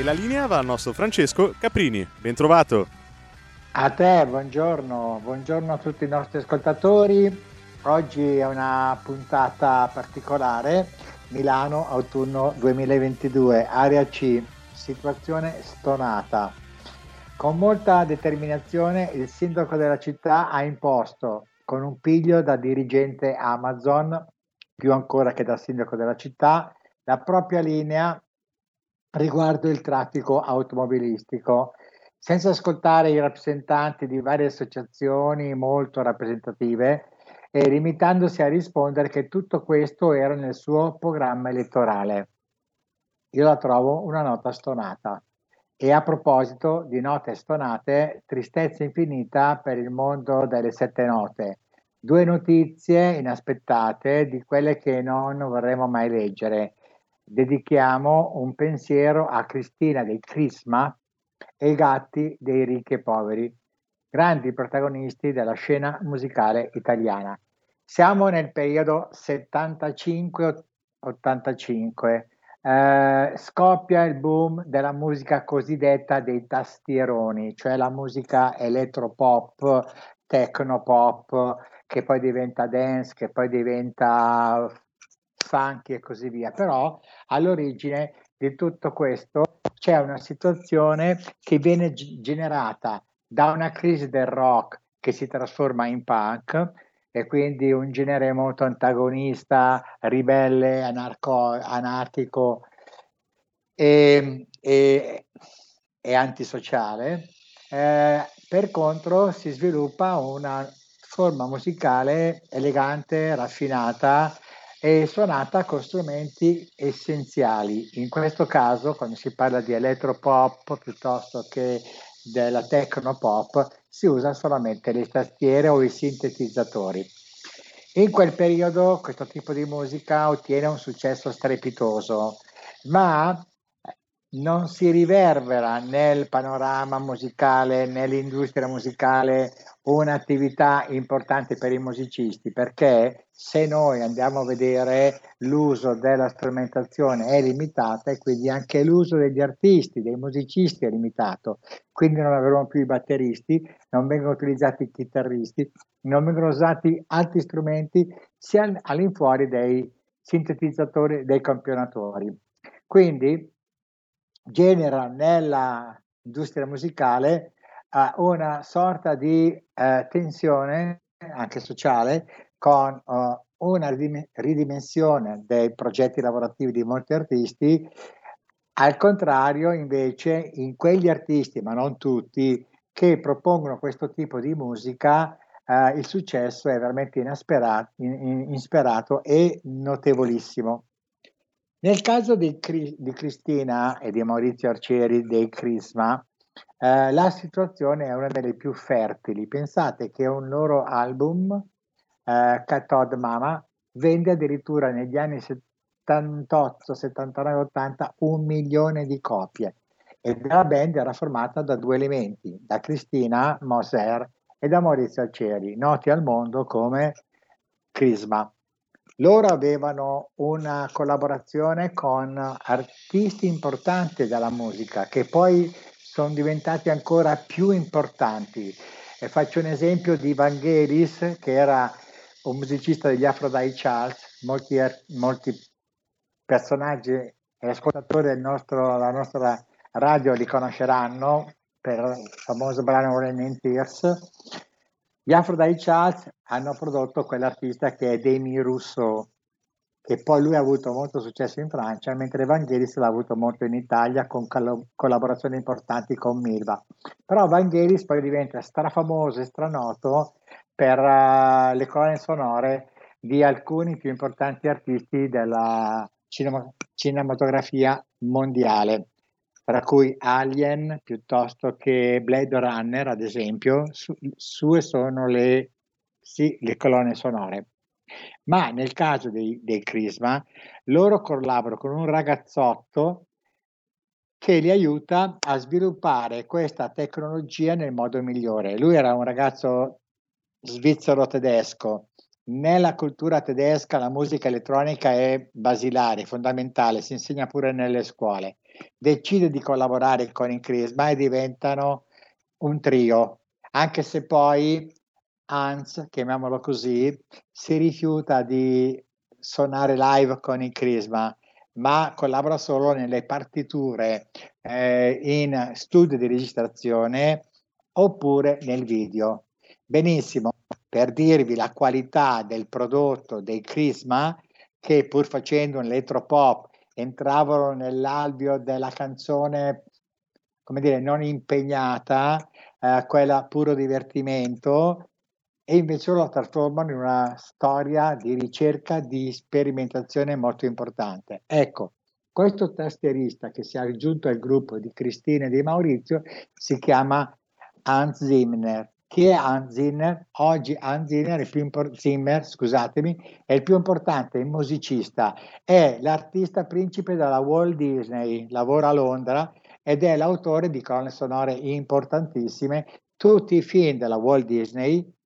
E la linea va al nostro Francesco Caprini. Ben trovato. A te, buongiorno, buongiorno a tutti i nostri ascoltatori. Oggi è una puntata particolare, Milano autunno 2022, area C, situazione stonata. Con molta determinazione il sindaco della città ha imposto, con un piglio da dirigente Amazon, più ancora che da sindaco della città, la propria linea riguardo il traffico automobilistico senza ascoltare i rappresentanti di varie associazioni molto rappresentative e limitandosi a rispondere che tutto questo era nel suo programma elettorale. Io la trovo una nota stonata. E a proposito di note stonate, tristezza infinita per il mondo delle sette note. Due notizie inaspettate di quelle che non vorremmo mai leggere. Dedichiamo un pensiero a Cristina del Crisma e i gatti dei ricchi e poveri, grandi protagonisti della scena musicale italiana. Siamo nel periodo 75-85. Eh, scoppia il boom della musica cosiddetta dei tastieroni, cioè la musica elettropop, technopop, che poi diventa dance, che poi diventa funky e così via. Però all'origine di tutto questo c'è una situazione che viene g- generata da una crisi del rock che si trasforma in punk e quindi un genere molto antagonista, ribelle, anarco, anarchico e, e, e antisociale. Eh, per contro si sviluppa una forma musicale elegante, raffinata e suonata con strumenti essenziali. In questo caso, quando si parla di elettropop piuttosto che della technopop, si usa solamente le tastiere o i sintetizzatori. In quel periodo questo tipo di musica ottiene un successo strepitoso, ma non si riverbera nel panorama musicale, nell'industria musicale, un'attività importante per i musicisti, perché se noi andiamo a vedere l'uso della strumentazione è limitata e quindi anche l'uso degli artisti, dei musicisti è limitato, quindi non avremo più i batteristi, non vengono utilizzati i chitarristi, non vengono usati altri strumenti sia all'infuori dei sintetizzatori, dei campionatori. Quindi genera nell'industria musicale uh, una sorta di uh, tensione anche sociale con uh, una ridimensione dei progetti lavorativi di molti artisti, al contrario invece in quegli artisti, ma non tutti, che propongono questo tipo di musica, eh, il successo è veramente inasperato, in, insperato e notevolissimo. Nel caso di, di, Cristina e di Maurizio Arcieri dei Crisma, eh, la situazione è una delle più fertili. Pensate che un loro album, eh, Cathode Mama, vende addirittura negli anni 78, 79, 80 un milione di copie. E la band era formata da due elementi, da Cristina Moser e da Maurizio Arcieri, noti al mondo come Crisma. Loro avevano una collaborazione con artisti importanti della musica che poi sono diventati ancora più importanti. E faccio un esempio di Vangelis, che era un musicista degli Aphrodite Charts, molti, molti personaggi e ascoltatori della nostra radio li conosceranno per il famoso brano Rain Tears. Gli Aphrodite Charts hanno prodotto quell'artista che è Demi Russo, che poi lui ha avuto molto successo in Francia, mentre Vangelis l'ha avuto molto in Italia con coll- collaborazioni importanti con Milva. Però Vangelis poi diventa strafamoso e stranoto per uh, le colonne sonore di alcuni più importanti artisti della cinema- cinematografia mondiale, tra cui Alien piuttosto che Blade Runner, ad esempio, su- sue sono le, sì, le colonne sonore. Ma nel caso dei, dei Crisma, loro collaborano con un ragazzotto che li aiuta a sviluppare questa tecnologia nel modo migliore. Lui era un ragazzo svizzero-tedesco. Nella cultura tedesca la musica elettronica è basilare, fondamentale, si insegna pure nelle scuole. Decide di collaborare con i Crisma e diventano un trio, anche se poi Hans, chiamiamolo così, si rifiuta di suonare live con il Crisma, ma collabora solo nelle partiture eh, in studio di registrazione oppure nel video. Benissimo, per dirvi la qualità del prodotto dei Crisma, che pur facendo un electropop entravano nell'alveo della canzone, come dire, non impegnata, eh, quella puro divertimento, e invece lo trasformano in una storia di ricerca, di sperimentazione molto importante. Ecco, questo tastierista che si è aggiunto al gruppo di Cristina e di Maurizio si chiama Hans Zimmer. Chi è Hans Zimmer? Oggi Hans Zimmer è, impor- Zimmer, è il più importante musicista, è l'artista principe della Walt Disney, lavora a Londra ed è l'autore di colonne sonore importantissime. Tutti i film della Walt Disney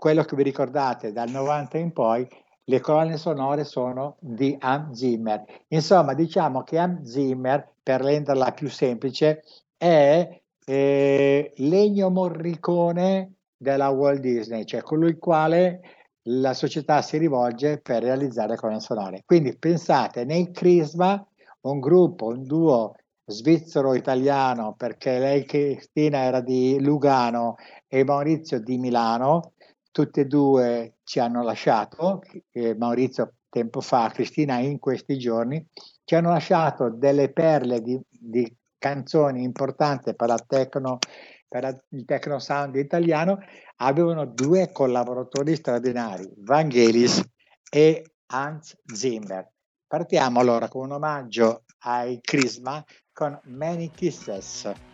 quello che vi ricordate dal 90 in poi, le colonne sonore sono di Hans Zimmer. Insomma, diciamo che Hans Zimmer, per renderla più semplice, è eh, Legno Morricone della Walt Disney, cioè colui il quale la società si rivolge per realizzare colonne sonore. Quindi pensate, nei Crisma, un gruppo, un duo svizzero-italiano, perché lei Cristina era di Lugano e Maurizio di Milano, tutte e due ci hanno lasciato, eh, Maurizio tempo fa, Cristina in questi giorni, ci hanno lasciato delle perle di, di canzoni importanti per, la techno, per il techno sound italiano, avevano due collaboratori straordinari, Vangelis e Hans Zimmer. Partiamo allora con un omaggio ai Crisma con Many Kisses.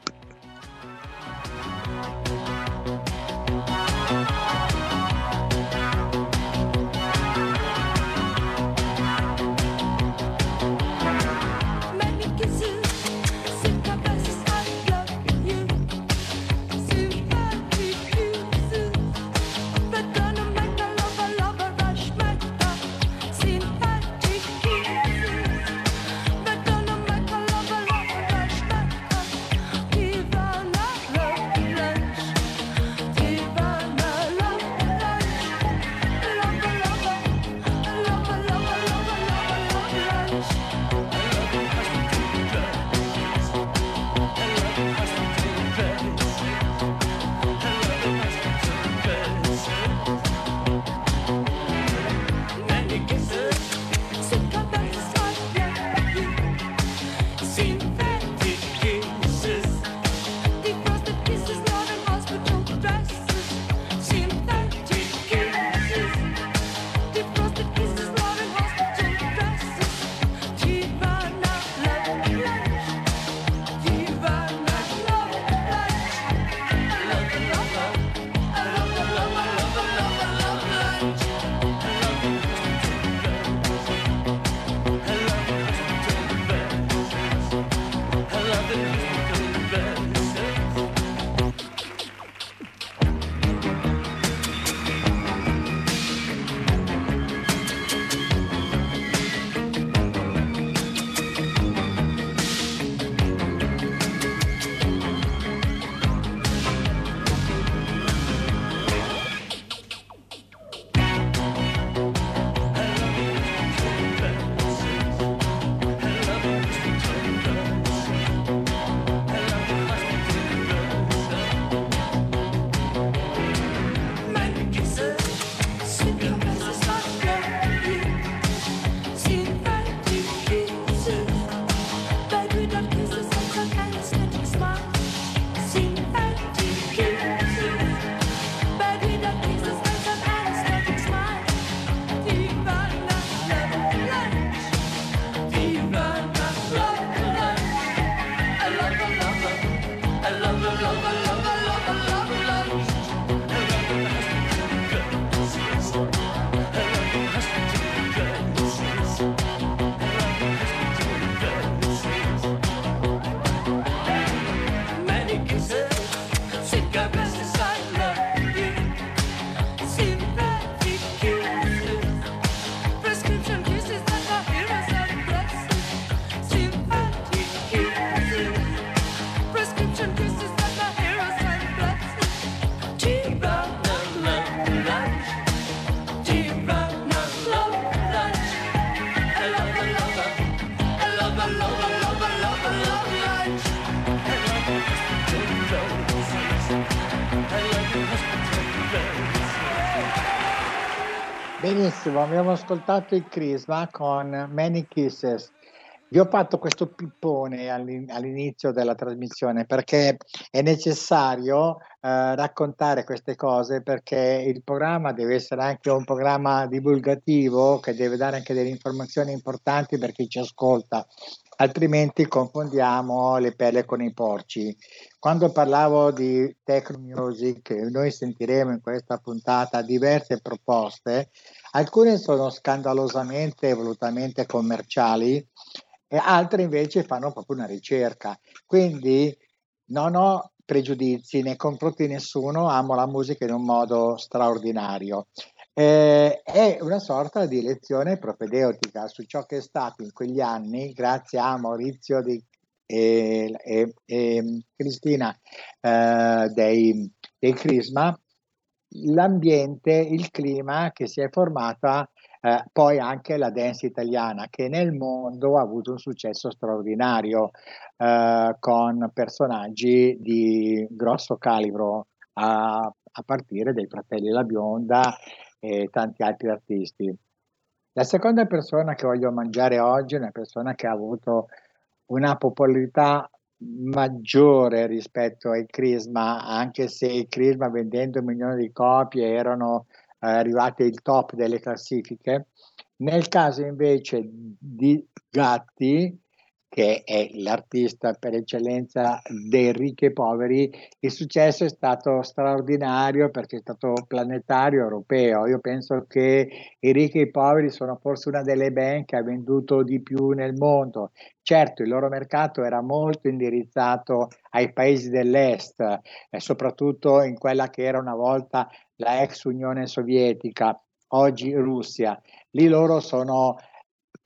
Benissimo, abbiamo ascoltato il Crisma con Many Kisses. Vi ho fatto questo pippone all'inizio della trasmissione perché è necessario eh, raccontare queste cose perché il programma deve essere anche un programma divulgativo che deve dare anche delle informazioni importanti per chi ci ascolta altrimenti confondiamo le pelle con i porci. Quando parlavo di techno music, noi sentiremo in questa puntata diverse proposte, alcune sono scandalosamente e volutamente commerciali e altre invece fanno proprio una ricerca. Quindi non ho pregiudizi nei confronti di nessuno, amo la musica in un modo straordinario. Eh, è una sorta di lezione propedeutica su ciò che è stato in quegli anni, grazie a Maurizio di, e, e, e Cristina eh, dei, dei Crisma, l'ambiente, il clima che si è formata eh, poi anche la dance italiana che nel mondo ha avuto un successo straordinario eh, con personaggi di grosso calibro a, a partire dai fratelli La Bionda e tanti altri artisti. La seconda persona che voglio mangiare oggi è una persona che ha avuto una popolarità maggiore rispetto ai Crisma, anche se i Crisma vendendo un milione di copie erano eh, arrivati al top delle classifiche. Nel caso invece di Gatti, che è l'artista per eccellenza dei ricchi e poveri, il successo è stato straordinario perché è stato planetario europeo. Io penso che i ricchi e i poveri sono forse una delle band che ha venduto di più nel mondo. Certo, il loro mercato era molto indirizzato ai paesi dell'est, eh, soprattutto in quella che era una volta la ex Unione Sovietica, oggi Russia. Lì loro sono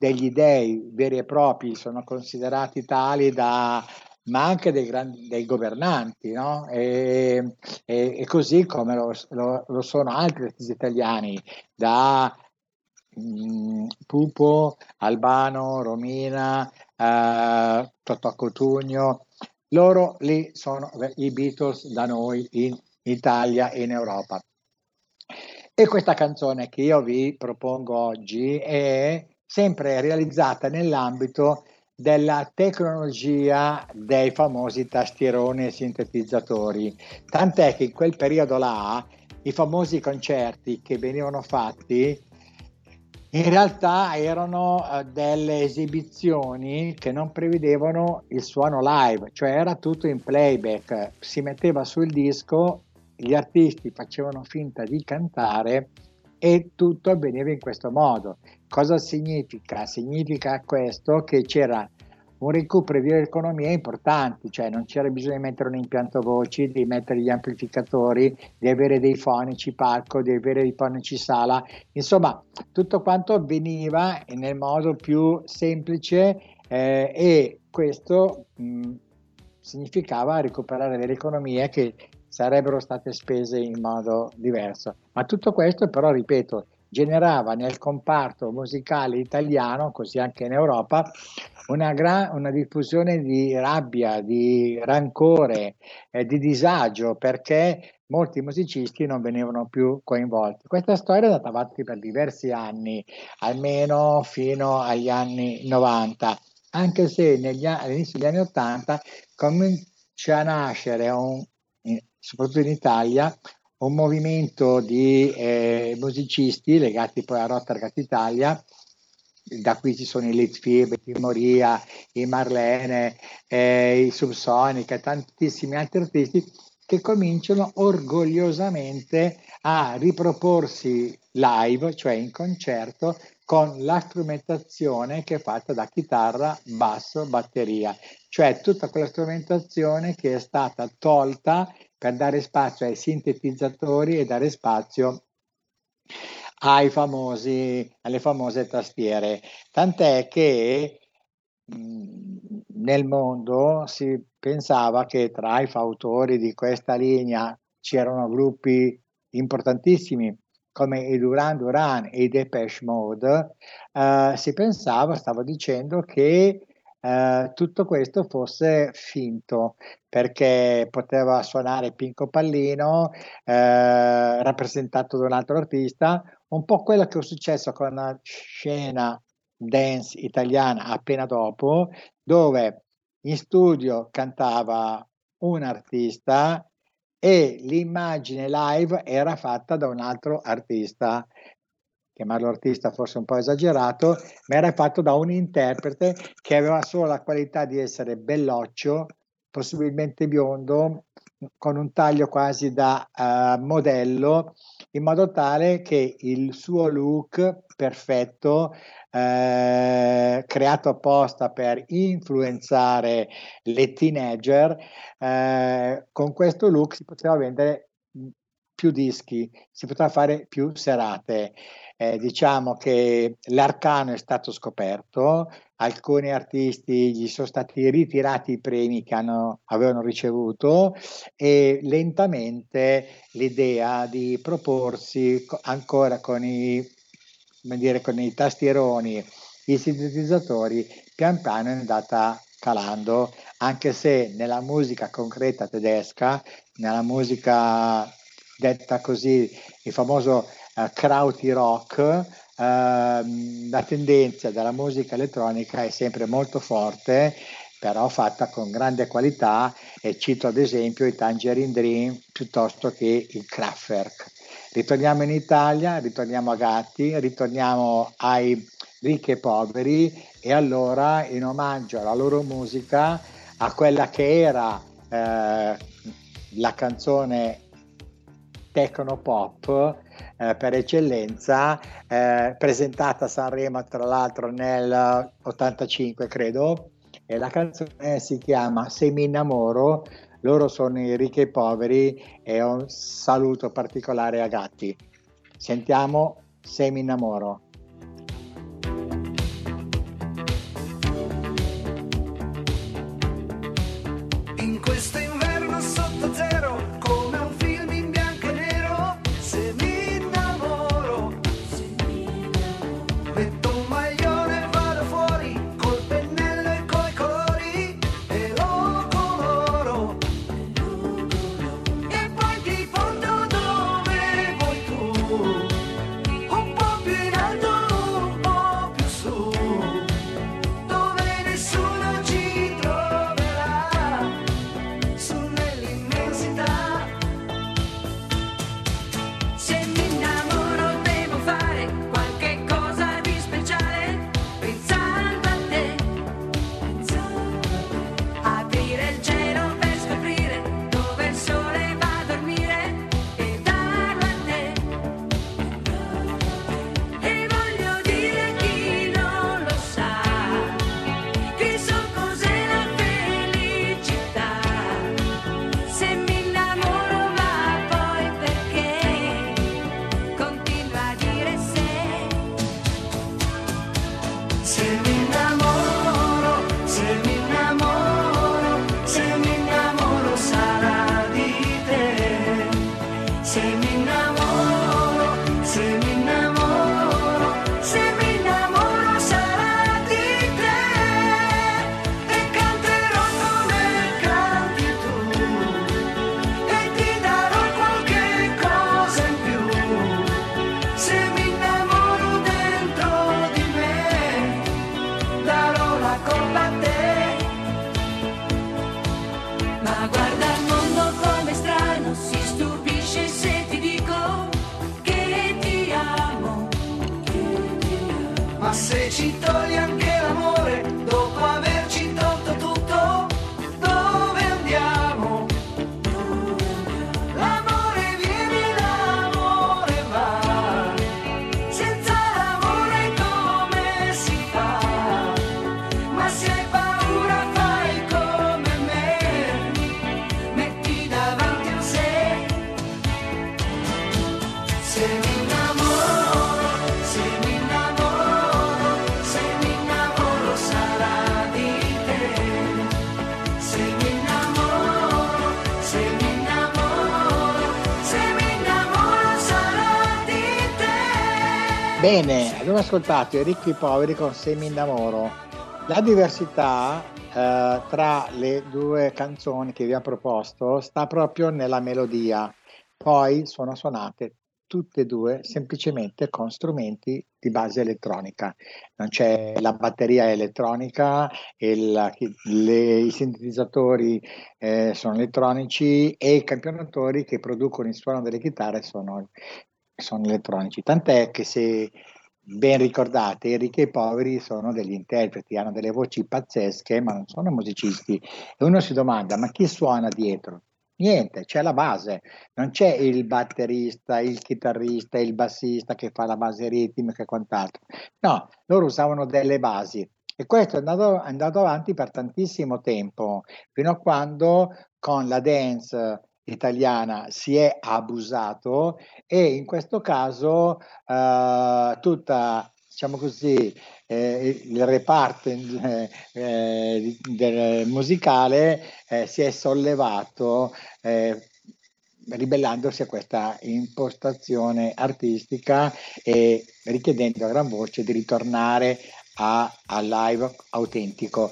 degli dei veri e propri, sono considerati tali da, ma anche dei, grandi, dei governanti, no? e, e, e, così come lo, lo, lo, sono altri artisti italiani, da mh, mm, Pupo, Albano, Romina, eh, Totò Cotugno, loro lì sono i Beatles da noi in Italia e in Europa. E questa canzone che io vi propongo oggi è sempre realizzata nell'ambito della tecnologia dei famosi tastieroni e sintetizzatori. Tant'è che in quel periodo là i famosi concerti che venivano fatti in realtà erano uh, delle esibizioni che non prevedevano il suono live, cioè era tutto in playback, si metteva sul disco, gli artisti facevano finta di cantare e tutto avveniva in questo modo. Cosa significa? Significa questo che c'era un recupero di economia importante, cioè non c'era bisogno di mettere un impianto voci, di mettere gli amplificatori, di avere dei fonici palco, di avere dei fonici sala, insomma tutto quanto avveniva nel modo più semplice eh, e questo mh, significava recuperare delle economie che sarebbero state spese in modo diverso. Ma tutto questo però, ripeto, generava nel comparto musicale italiano, così anche in Europa, una, gran, una diffusione di rabbia, di rancore, eh, di disagio, perché molti musicisti non venivano più coinvolti. Questa storia è andata avanti per diversi anni, almeno fino agli anni 90, anche se negli, all'inizio degli anni 80 comincia a nascere un, soprattutto in Italia, un movimento di eh, musicisti legati poi a Rotterdam Italia, da qui ci sono i Litfield, i Moria, i Marlene, eh, i Subsonic e tantissimi altri artisti che cominciano orgogliosamente a riproporsi live, cioè in concerto, con la strumentazione che è fatta da chitarra, basso, batteria, cioè tutta quella strumentazione che è stata tolta per dare spazio ai sintetizzatori e dare spazio famosi, alle famose tastiere. Tant'è che mh, nel mondo si pensava che tra i fautori di questa linea c'erano gruppi importantissimi come i Duran Duran e i Depeche Mode, eh, si pensava, stavo dicendo, che eh, tutto questo fosse finto perché poteva suonare Pinco Pallino eh, rappresentato da un altro artista un po' quello che è successo con la scena dance italiana appena dopo, dove in studio cantava un artista e l'immagine live era fatta da un altro artista chiamarlo artista forse un po' esagerato, ma era fatto da un interprete che aveva solo la qualità di essere belloccio, possibilmente biondo, con un taglio quasi da uh, modello, in modo tale che il suo look perfetto, eh, creato apposta per influenzare le teenager, eh, con questo look si poteva vendere più dischi, si poteva fare più serate. Eh, diciamo che l'arcano è stato scoperto, alcuni artisti gli sono stati ritirati i premi che hanno, avevano ricevuto e lentamente l'idea di proporsi ancora con i, dire, con i tastieroni, i sintetizzatori, pian piano è andata calando, anche se nella musica concreta tedesca, nella musica detta così, il famoso uh, krauti rock, uh, la tendenza della musica elettronica è sempre molto forte, però fatta con grande qualità e cito ad esempio i Tangerine Dream piuttosto che il Kraftwerk. Ritorniamo in Italia, ritorniamo a Gatti, ritorniamo ai ricchi e poveri e allora in omaggio alla loro musica, a quella che era eh, la canzone techno pop eh, per eccellenza, eh, presentata a Sanremo tra l'altro nel 85 credo, e la canzone si chiama Se mi innamoro, loro sono i ricchi e i poveri e un saluto particolare a Gatti. Sentiamo Se mi innamoro. Bene, abbiamo ascoltato i ricchi e i poveri con Semi innamoro. La diversità eh, tra le due canzoni che vi ho proposto sta proprio nella melodia, poi sono suonate tutte e due semplicemente con strumenti di base elettronica. Non c'è la batteria elettronica, il, le, i sintetizzatori eh, sono elettronici e i campionatori che producono il suono delle chitarre sono, sono elettronici. Tant'è che se ben ricordate, i ricchi e i poveri sono degli interpreti, hanno delle voci pazzesche, ma non sono musicisti. E uno si domanda: ma chi suona dietro? Niente, c'è la base, non c'è il batterista, il chitarrista, il bassista che fa la base ritmica e quant'altro. No, loro usavano delle basi e questo è andato, è andato avanti per tantissimo tempo, fino a quando con la dance italiana si è abusato e in questo caso eh, tutta diciamo così, eh, il reparto eh, eh, del musicale eh, si è sollevato eh, ribellandosi a questa impostazione artistica e richiedendo a gran voce di ritornare a, a live autentico.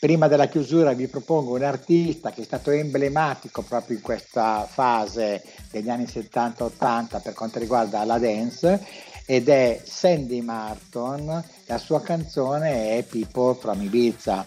Prima della chiusura vi propongo un artista che è stato emblematico proprio in questa fase degli anni 70-80 per quanto riguarda la dance ed è Sandy Martin, la sua canzone è People from Ibiza.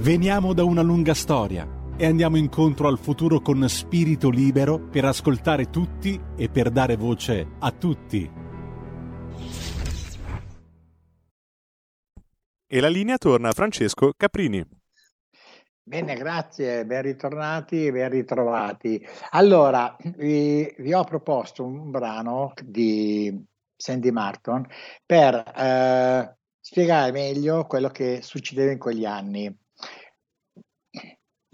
Veniamo da una lunga storia e andiamo incontro al futuro con spirito libero per ascoltare tutti e per dare voce a tutti. E la linea torna a Francesco Caprini. Bene, grazie, ben ritornati e ben ritrovati. Allora, vi, vi ho proposto un brano di Sandy Martin per eh, spiegare meglio quello che succedeva in quegli anni.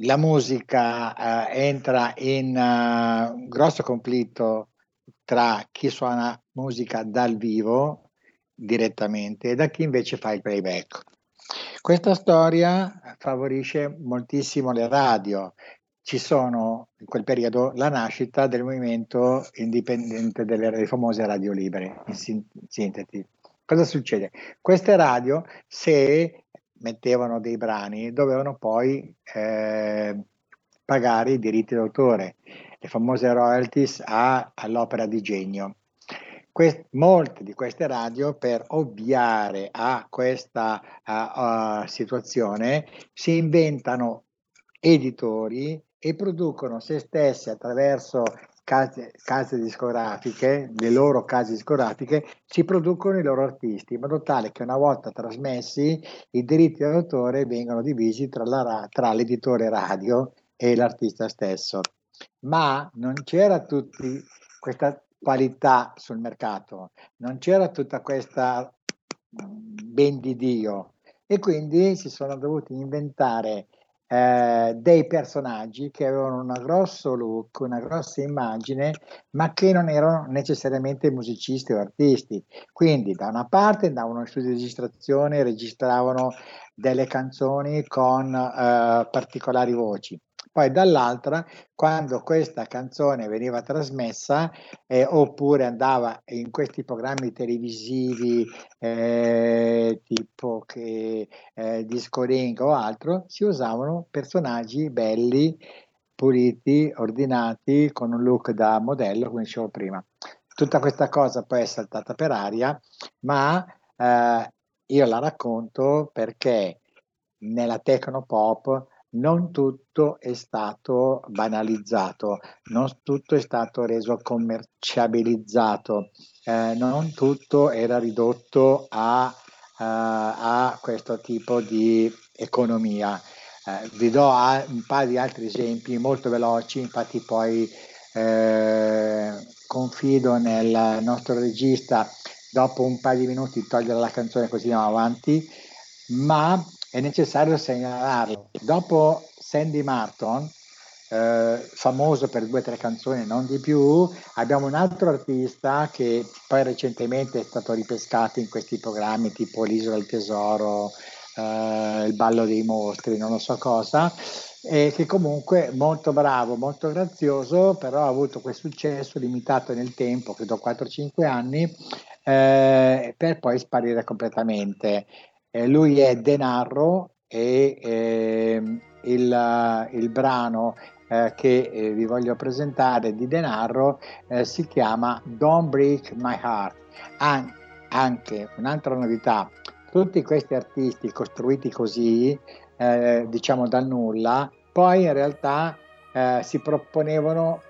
La musica eh, entra in un grosso conflitto tra chi suona musica dal vivo direttamente e da chi invece fa il playback. Questa storia favorisce moltissimo le radio. Ci sono in quel periodo la nascita del movimento indipendente delle, famose radio libere, in sin- sintesi. Cosa succede? Queste radio, se mettevano dei brani, dovevano poi eh, pagare i diritti d'autore, le famose royalties a- all'opera di genio. Quest- molte di queste radio, per ovviare a questa uh, uh, situazione, si inventano editori e producono se stesse attraverso case, case discografiche, le loro case discografiche, si producono i loro artisti in modo tale che una volta trasmessi i diritti d'autore vengono divisi tra, la, tra l'editore radio e l'artista stesso. Ma non c'era tutti questa qualità sul mercato, non c'era tutta questa ben di Dio e quindi si sono dovuti inventare eh, dei personaggi che avevano un grosso look, una grossa immagine, ma che non erano necessariamente musicisti o artisti. Quindi da una parte andavano in studio di registrazione, registravano delle canzoni con eh, particolari voci. Poi dall'altra, quando questa canzone veniva trasmessa eh, oppure andava in questi programmi televisivi eh, tipo che eh, Disco Ring o altro, si usavano personaggi belli, puliti, ordinati, con un look da modello, come dicevo prima. Tutta questa cosa poi è saltata per aria, ma eh, io la racconto perché nella tecnopop non tutto è stato banalizzato, non tutto è stato reso commerciabilizzato, eh, non tutto era ridotto a, uh, a questo tipo di economia. Eh, vi do a, un paio di altri esempi molto veloci, infatti poi eh, confido nel nostro regista dopo un paio di minuti togliere la canzone così andiamo avanti, ma è necessario segnalarlo. Dopo Sandy Martin, eh, famoso per due o tre canzoni, non di più, abbiamo un altro artista che poi recentemente è stato ripescato in questi programmi tipo L'Isola del Tesoro, eh, Il Ballo dei Mostri, non lo so cosa, e che comunque molto bravo, molto grazioso, però ha avuto questo successo limitato nel tempo, credo 4-5 anni, eh, per poi sparire completamente. Eh, lui è Denarro e eh, il, il, brano eh, che eh, vi voglio presentare di Denarro eh, si chiama Don't Break My Heart. An- anche un'altra novità, tutti questi artisti costruiti così, eh, diciamo dal nulla, poi in realtà si proponevano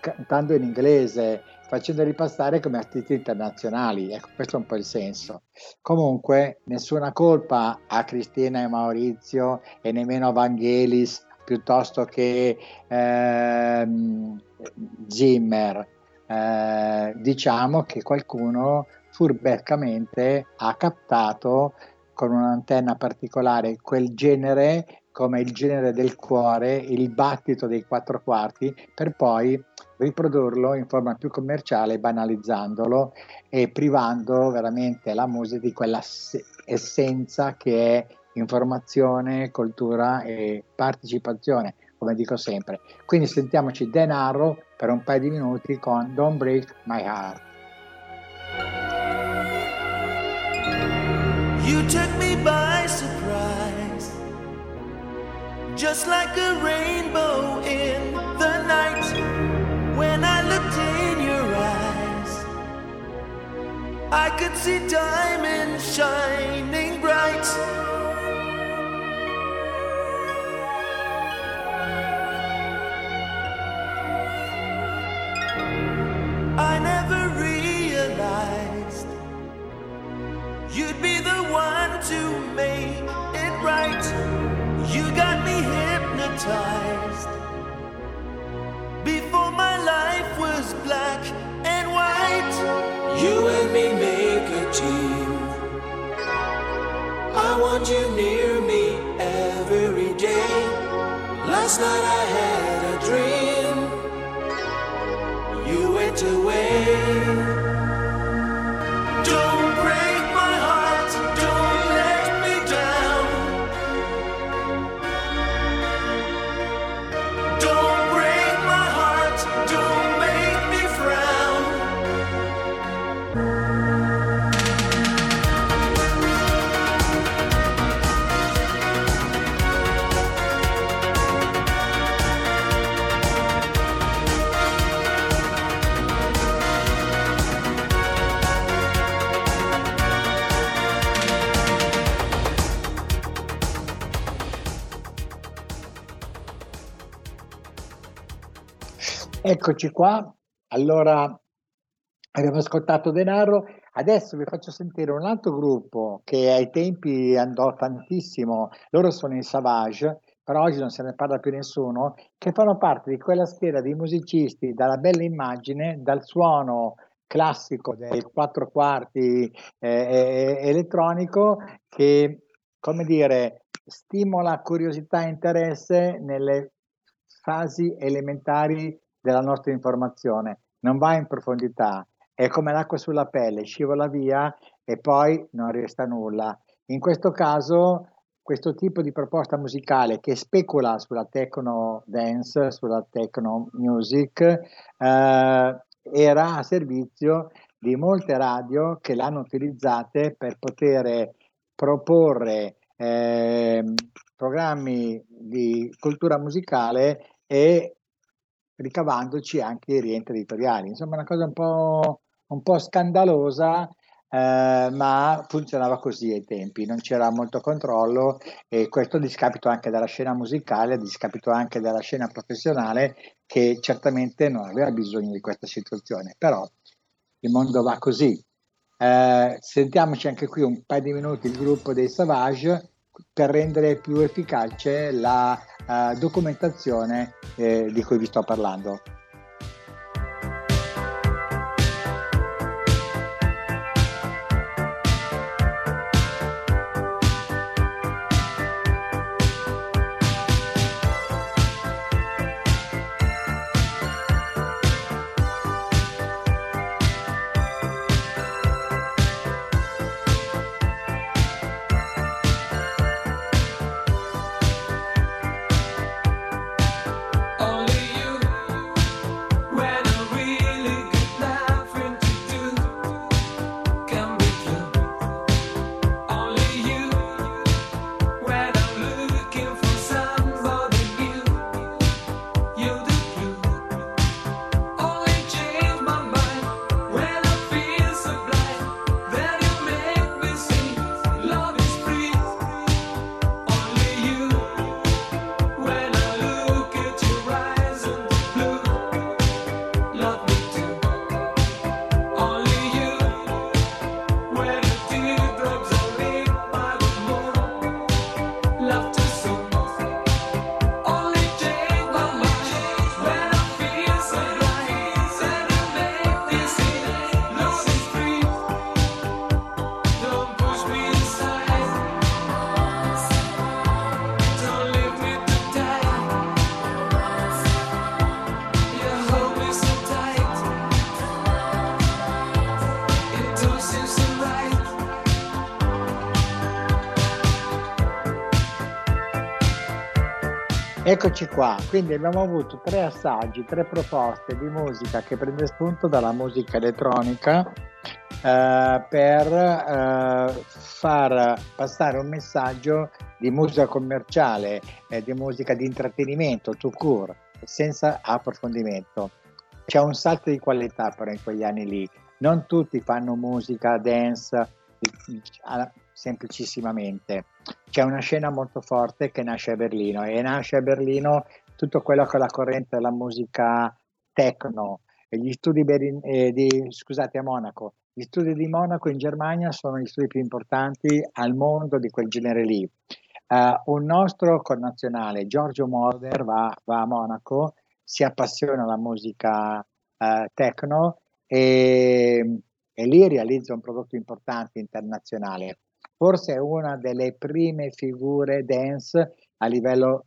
cantando in inglese facendoli passare come artisti internazionali. Ecco, questo è un po' il senso. Comunque, nessuna colpa a Cristina e Maurizio e nemmeno a Vangelis piuttosto che ehm, Zimmer. Eh, diciamo che qualcuno furbeccamente ha captato con un'antenna particolare quel genere come il genere del cuore, il battito dei quattro quarti, per poi riprodurlo in forma più commerciale, banalizzandolo e privando veramente la musica di quella essenza che è informazione, cultura e partecipazione, come dico sempre. Quindi sentiamoci Denaro per un paio di minuti con Don't Break My Heart. Just like a rainbow in the night. When I looked in your eyes, I could see diamonds shining bright. I never realized you'd be the one to make That I have. Eccoci qua, allora abbiamo ascoltato Denaro, adesso vi faccio sentire un altro gruppo che ai tempi andò tantissimo, loro sono in Savage, però oggi non se ne parla più nessuno, che fanno parte di quella schiera di musicisti dalla bella immagine, dal suono classico del quattro quarti eh, eh, elettronico che, come dire, stimola curiosità e interesse nelle fasi elementari della nostra informazione, non va in profondità, è come l'acqua sulla pelle, scivola via e poi non resta nulla. In questo caso, questo tipo di proposta musicale che specula sulla techno dance, sulla techno music, eh, era a servizio di molte radio che l'hanno utilizzate per poter proporre eh, programmi di cultura musicale e ricavandoci anche i rientri editoriali. Insomma, una cosa un po', un po scandalosa, eh, ma funzionava così ai tempi, non c'era molto controllo e questo a discapito anche della scena musicale, a discapito anche della scena professionale che certamente non aveva bisogno di questa situazione, però il mondo va così. Eh, sentiamoci anche qui un paio di minuti il gruppo dei Savage per rendere più efficace la uh, documentazione eh, di cui vi sto parlando. Eccoci qua, quindi abbiamo avuto tre assaggi, tre proposte di musica che prende spunto dalla musica elettronica eh, per eh, far passare un messaggio di musica commerciale, eh, di musica di intrattenimento, to cure, senza approfondimento. C'è un salto di qualità però in quegli anni lì, non tutti fanno musica dance semplicissimamente. C'è una scena molto forte che nasce a Berlino e nasce a Berlino tutto quello che è la corrente della musica techno. Gli studi Berin, eh, di, scusate, a Monaco. Gli studi di Monaco in Germania sono gli studi più importanti al mondo di quel genere lì. Uh, un nostro connazionale, Giorgio Morder, va, va, a Monaco, si appassiona alla musica uh, techno e, e lì realizza un prodotto importante internazionale forse è una delle prime figure dance a livello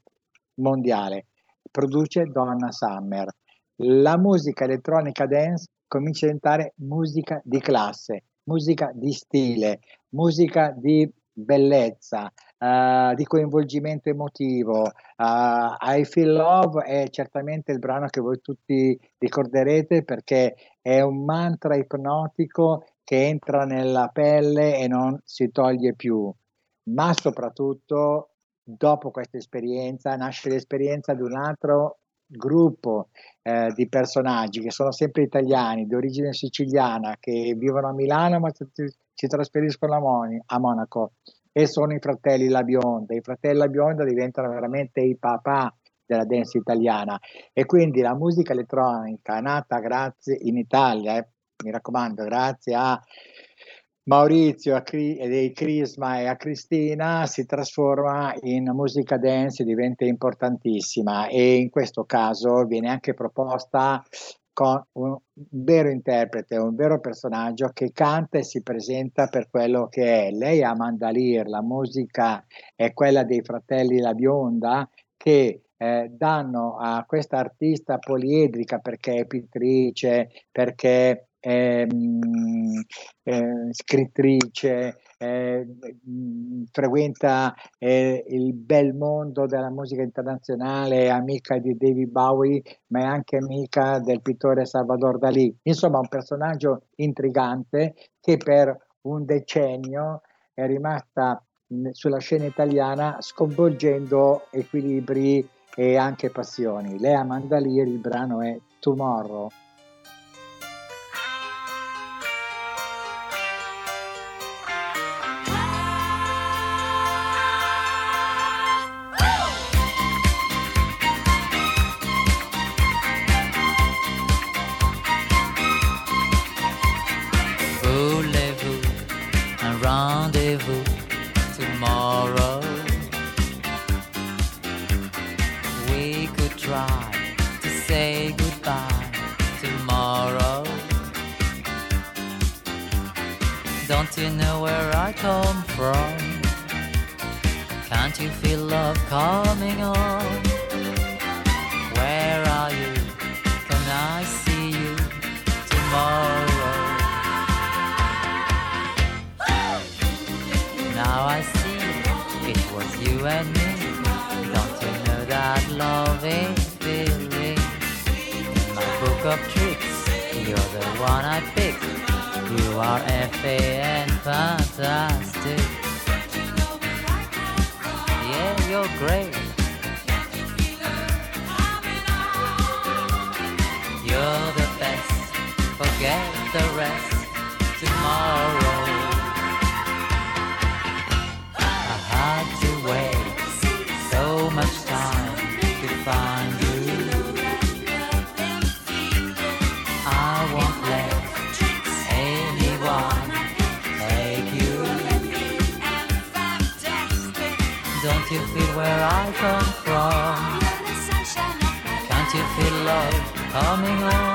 mondiale. Produce Donna Summer. La musica elettronica dance comincia a diventare musica di classe, musica di stile, musica di bellezza, uh, di coinvolgimento emotivo. Uh, I Feel Love è certamente il brano che voi tutti ricorderete perché è un mantra ipnotico che entra nella pelle e non si toglie più, ma soprattutto dopo questa esperienza nasce l'esperienza di un altro gruppo eh, di personaggi che sono sempre italiani, di origine siciliana, che vivono a Milano ma si, trasferiscono a, Moni, a, Monaco. E sono i fratelli La Bionda. I fratelli La Bionda diventano veramente i papà della dance italiana. E quindi la musica elettronica nata grazie in Italia, eh, mi raccomando, grazie a Maurizio a Cri- dei Crisma e a Cristina si trasforma in musica dance diventa importantissima e in questo caso viene anche proposta con un vero interprete, un vero personaggio che canta e si presenta per quello che è. Lei è Amanda Lear, la musica è quella dei fratelli La Bionda che eh, danno a questa artista poliedrica perché è pittrice, perché mh, eh, scrittrice, eh, frequenta eh, il bel mondo della musica internazionale, è amica di David Bowie, ma è anche amica del pittore Salvador Dalì. Insomma, un personaggio intrigante che per un decennio è rimasta sulla scena italiana sconvolgendo equilibri e anche passioni. Lei Amanda Lear, il brano è Tomorrow. now I see it was you and me. Don't you know that love is feeling? In my book of tricks, you're the one I pick. You are FA and fantastic. Yeah, you're great. You're the best, forget the rest. Tomorrow. To away. So much time to find you. I won't let anyone take you. Don't you feel where I come from? Can't you feel love coming on?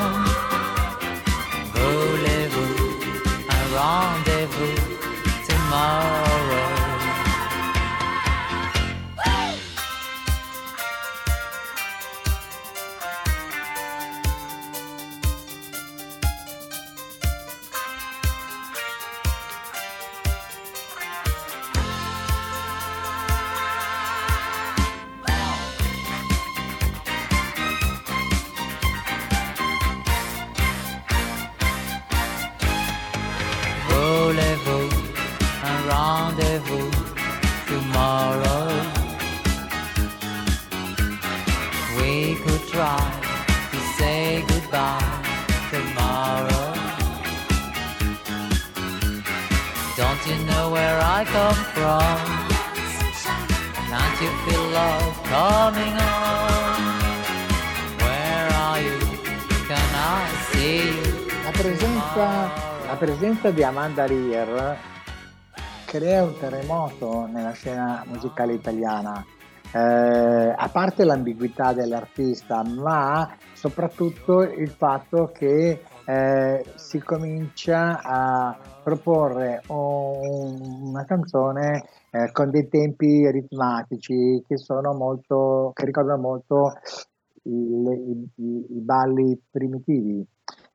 Presenza di Amanda Lear crea un terremoto nella scena musicale italiana. Eh, a parte l'ambiguità dell'artista, ma soprattutto il fatto che eh, si comincia a proporre un, una canzone eh, con dei tempi ritmatici che sono molto, che ricordano molto i, i, i balli primitivi,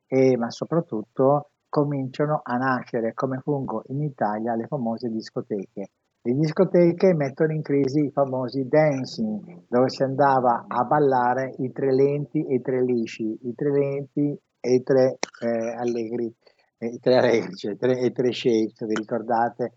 e, ma soprattutto cominciano a nascere come fungo in Italia le famose discoteche. Le discoteche mettono in crisi i famosi dancing, dove si andava a ballare i tre lenti e i tre lisci, i tre lenti e i tre eh, allegri, eh, i tre allegri, cioè tre, i tre shake, vi ricordate?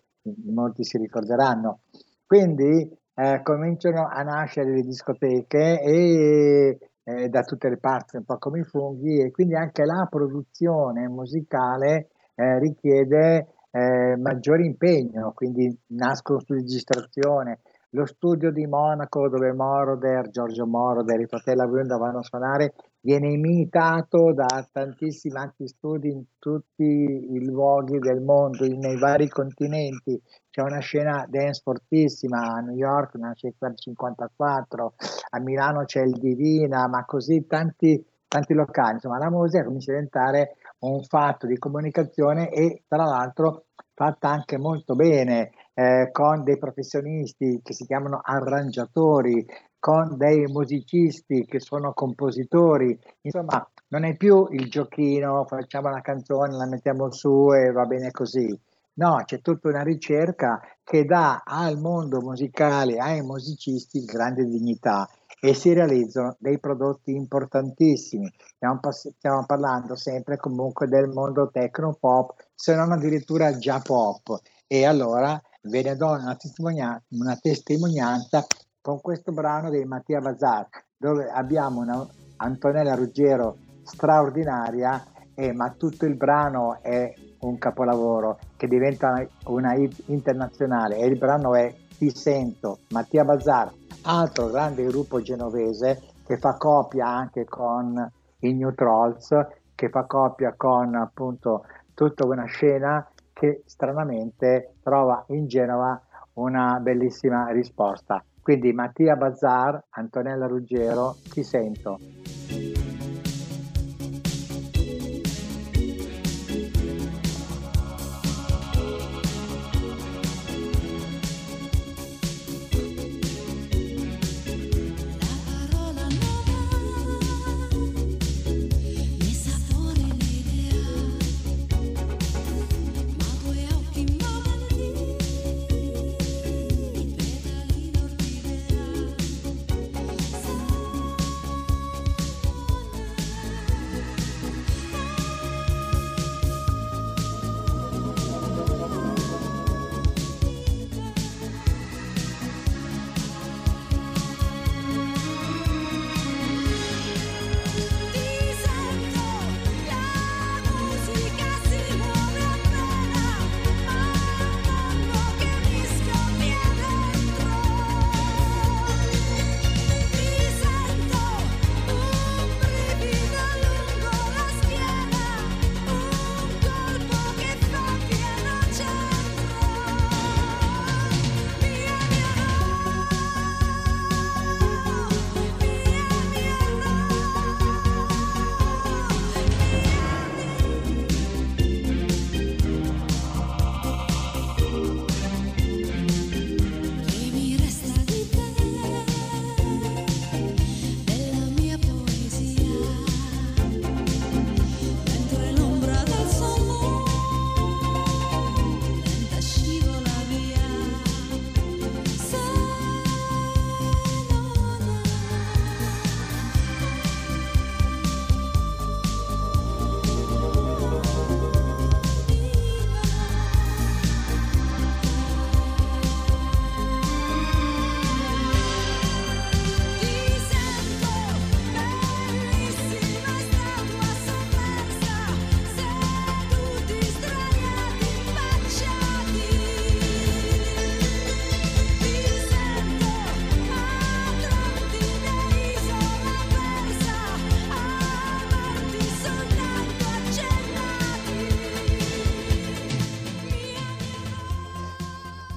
Molti si ricorderanno. Quindi eh, cominciano a nascere le discoteche e eh, da tutte le parti, un po' come i funghi, e quindi anche la produzione musicale eh, richiede eh, maggiore impegno, quindi nascono di registrazione. Lo studio di Monaco dove Moroder, Giorgio Moroder, i fratelli Abreu andavano a suonare, viene imitato da tantissimi altri studi in tutti i luoghi del mondo, nei vari continenti. C'è una scena dance fortissima, a New York nasce il 54, a Milano c'è il Divina, ma così tanti, tanti locali. Insomma, la musica comincia a diventare un fatto di comunicazione e tra l'altro fatta anche molto bene eh, con dei professionisti che si chiamano arrangiatori, con dei musicisti che sono compositori, insomma non è più il giochino, facciamo la canzone, la mettiamo su e va bene così. No, c'è tutta una ricerca che dà al mondo musicale, ai musicisti, grande dignità e si realizzano dei prodotti importantissimi. Stiamo, stiamo parlando sempre comunque del mondo techno pop, se non addirittura già pop. E allora ve una, testimonia- una testimonianza con questo brano di Mattia Bazar, dove abbiamo una Antonella Ruggero straordinaria, eh, ma tutto il brano è un capolavoro che diventa una hit internazionale. E il brano è Ti sento, Mattia Bazar, altro grande gruppo genovese che fa coppia anche con i New Trolls, che fa coppia con appunto tutta una scena che stranamente trova in Genova una bellissima risposta. Quindi Mattia Bazzar, Antonella Ruggero, ti sento.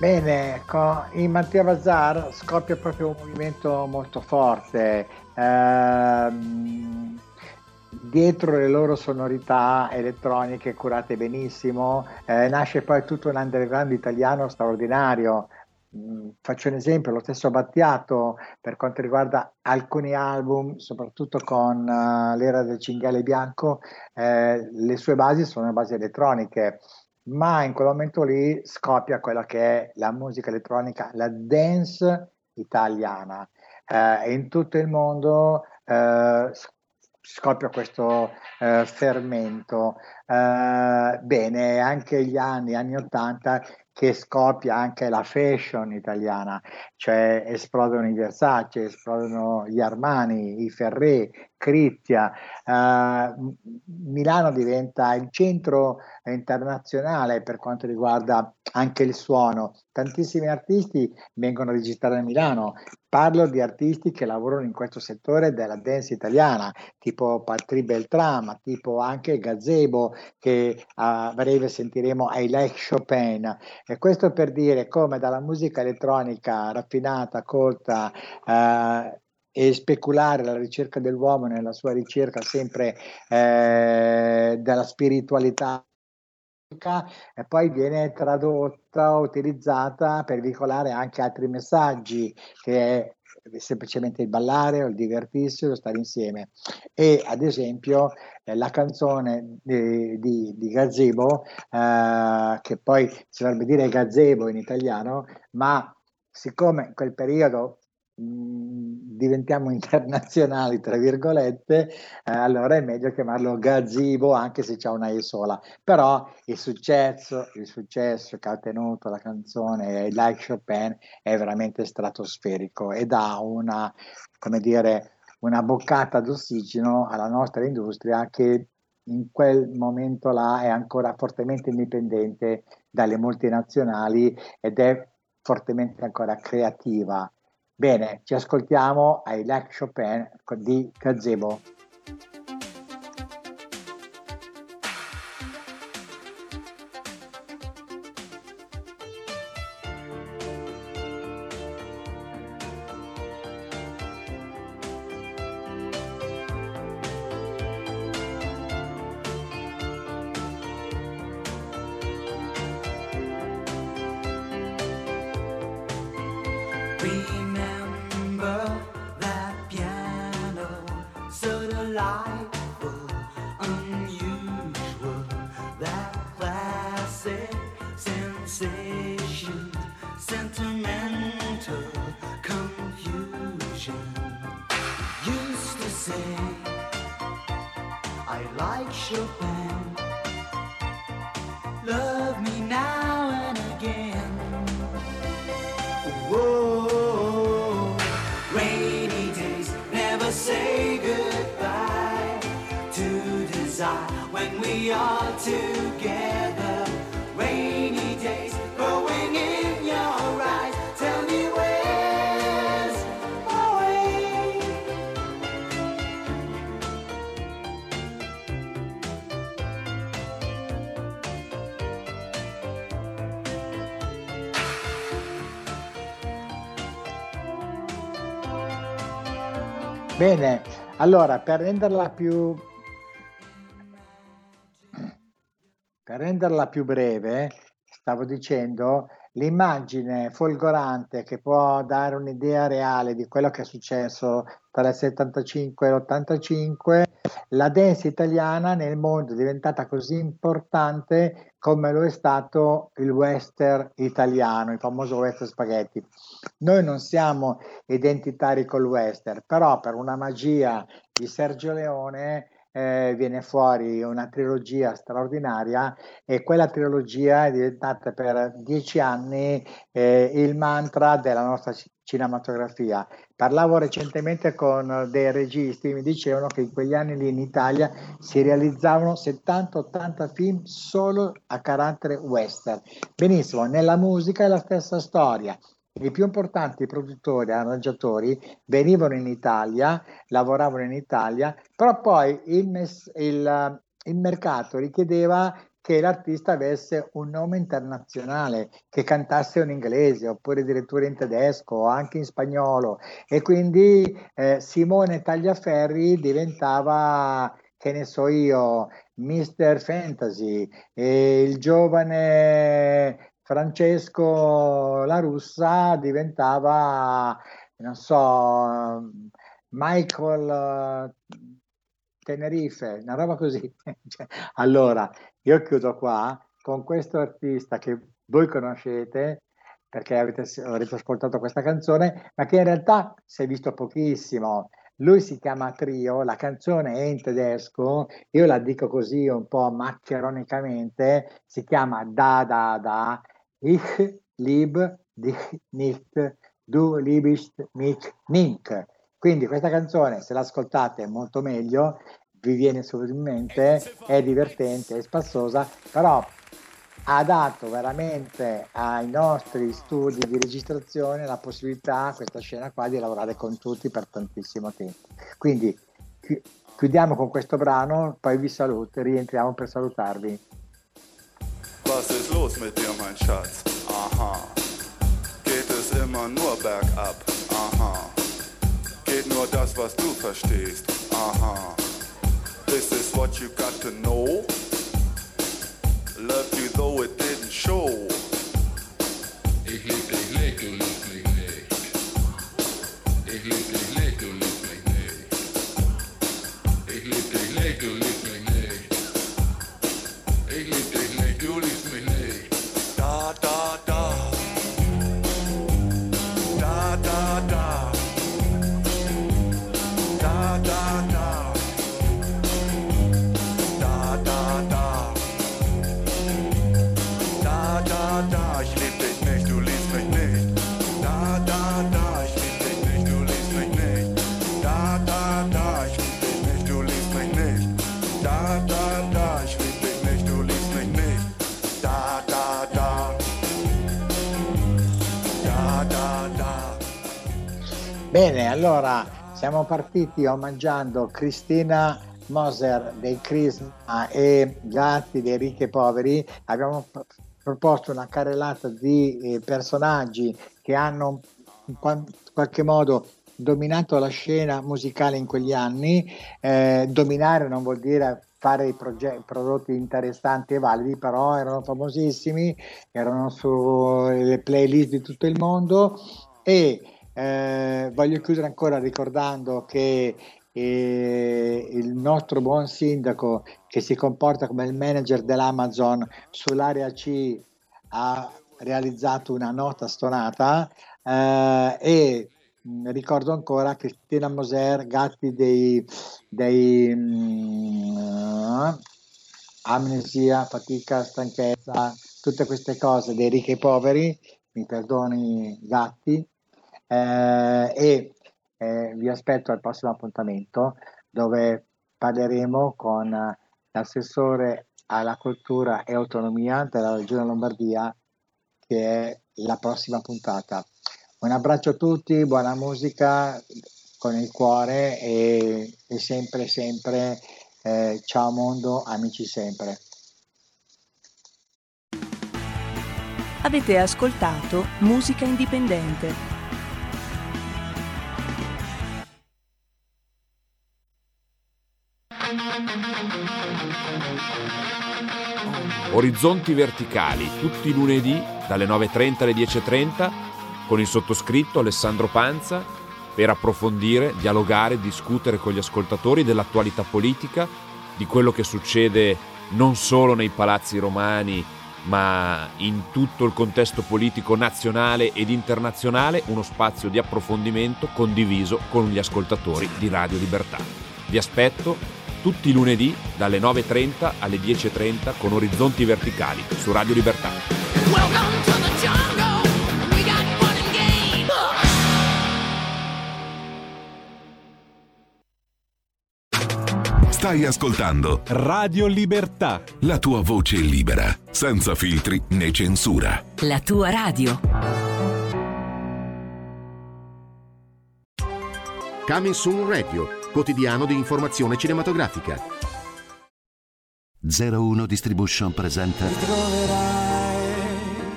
Bene, in Mattia Bazar scoppia proprio un movimento molto forte. Ehm, dietro le loro sonorità elettroniche curate benissimo, eh, nasce poi tutto un underground italiano straordinario. Mm, faccio un esempio, lo stesso Battiato per quanto riguarda alcuni album, soprattutto con uh, l'era del cinghiale bianco, eh, le sue basi sono basi elettroniche ma in quel momento lì scoppia quella che è la musica elettronica, la dance italiana. Eh, in tutto il mondo eh, scoppia questo eh, fermento. Eh, bene, anche gli anni, anni 80, che scoppia anche la fashion italiana, cioè esplodono i Versace, esplodono gli Armani, i Ferré, Crizia. Uh, Milano diventa il centro internazionale per quanto riguarda anche il suono. Tantissimi artisti vengono a registrare a Milano. Parlo di artisti che lavorano in questo settore della dance italiana, tipo Patri Beltrama, tipo anche Gazebo, che a breve sentiremo I Like Chopin. E questo per dire come dalla musica elettronica raffinata, colta, eh, e speculare la ricerca dell'uomo nella sua ricerca sempre eh, della spiritualità e poi viene tradotta, utilizzata per veicolare anche altri messaggi che è semplicemente il ballare o il divertirsi o stare insieme. E ad esempio eh, la canzone di, di, di Gazebo, eh, che poi si dovrebbe dire gazebo in italiano, ma siccome in quel periodo diventiamo internazionali, tra virgolette, eh, allora è meglio chiamarlo gazebo anche se c'è una E sola. Però il successo, il successo che ha ottenuto la canzone Like Chopin è veramente stratosferico e dà una, come dire, una boccata d'ossigeno alla nostra industria che in quel momento là è ancora fortemente indipendente dalle multinazionali ed è fortemente ancora creativa Bene, ci ascoltiamo ai Like Chopin di Gazebo. Bene, allora per renderla più per renderla più breve, stavo dicendo, l'immagine folgorante che può dare un'idea reale di quello che è successo tra il 75 e l'85, la dance italiana nel mondo è diventata così importante come lo è stato il western italiano, il famoso western spaghetti. Noi non siamo identitari col western, però per una magia di Sergio Leone eh, viene fuori una trilogia straordinaria e quella trilogia è diventata per dieci anni eh, il mantra della nostra cinematografia. Parlavo recentemente con dei registi, mi dicevano che in quegli anni lì in Italia si realizzavano 70-80 film solo a carattere western. Benissimo, nella musica è la stessa storia. I più importanti produttori, arrangiatori venivano in Italia, lavoravano in Italia, però poi il, mes- il, il mercato richiedeva che l'artista avesse un nome internazionale, che cantasse in inglese oppure addirittura in tedesco o anche in spagnolo e quindi eh, Simone Tagliaferri diventava, che ne so io, Mr. Fantasy il giovane Francesco La Russa diventava, non so, Michael Tenerife, una roba così. Cioè, allora, io chiudo qua con questo artista che voi conoscete perché avete, avrete ascoltato questa canzone, ma che in realtà si è visto pochissimo. Lui si chiama Trio, la canzone è in tedesco, io la dico così un po' maccheronicamente, si chiama Da Da Da, Ich lieb dich nicht, du liebst mich nicht. Quindi questa canzone, se l'ascoltate molto meglio, vi viene subito in mente, è divertente, è spassosa, però ha dato veramente ai nostri studi di registrazione la possibilità, questa scena qua, di lavorare con tutti per tantissimo tempo. Quindi chiudiamo con questo brano, poi vi saluto, rientriamo per salutarvi. Los mit dir, mein Schatz? Aha. Geht es immer nur bergab? Aha. Geht nur das, was du verstehst? Aha. This is what you got to know. Loved you though it didn't show. Ich lieb Bene, allora siamo partiti omaggiando Cristina Moser dei Crisma e Gatti dei Ricchi e Poveri. Abbiamo proposto una carrellata di eh, personaggi che hanno in qua- qualche modo dominato la scena musicale in quegli anni. Eh, dominare non vuol dire fare i proge- prodotti interessanti e validi, però erano famosissimi, erano sulle playlist di tutto il mondo e eh, voglio chiudere ancora ricordando che eh, il nostro buon sindaco che si comporta come il manager dell'Amazon sull'area C ha realizzato una nota stonata eh, e mh, ricordo ancora Cristina Moser, Gatti dei, dei mh, amnesia, fatica, stanchezza, tutte queste cose dei ricchi e poveri, mi perdoni Gatti, eh, e eh, vi aspetto al prossimo appuntamento dove parleremo con l'assessore alla cultura e autonomia della regione Lombardia che è la prossima puntata. Un abbraccio a tutti, buona musica con il cuore e, e sempre, sempre eh, ciao mondo, amici sempre. Avete ascoltato Musica Indipendente. Orizzonti verticali, tutti i lunedì dalle 9.30 alle 10.30 con il sottoscritto Alessandro Panza per approfondire, dialogare, discutere con gli ascoltatori dell'attualità politica, di quello che succede non solo nei palazzi romani ma in tutto il contesto politico nazionale ed internazionale, uno spazio di approfondimento condiviso con gli ascoltatori di Radio Libertà. Vi aspetto tutti i lunedì dalle 9.30 alle 10.30 con Orizzonti Verticali su Radio Libertà. Welcome to the jungle. We got fun and games. Stai ascoltando Radio Libertà. la tua voce libera, senza filtri né censura. La tua radio. Coming Soon Radio, quotidiano di informazione cinematografica. 01 Distribution presenta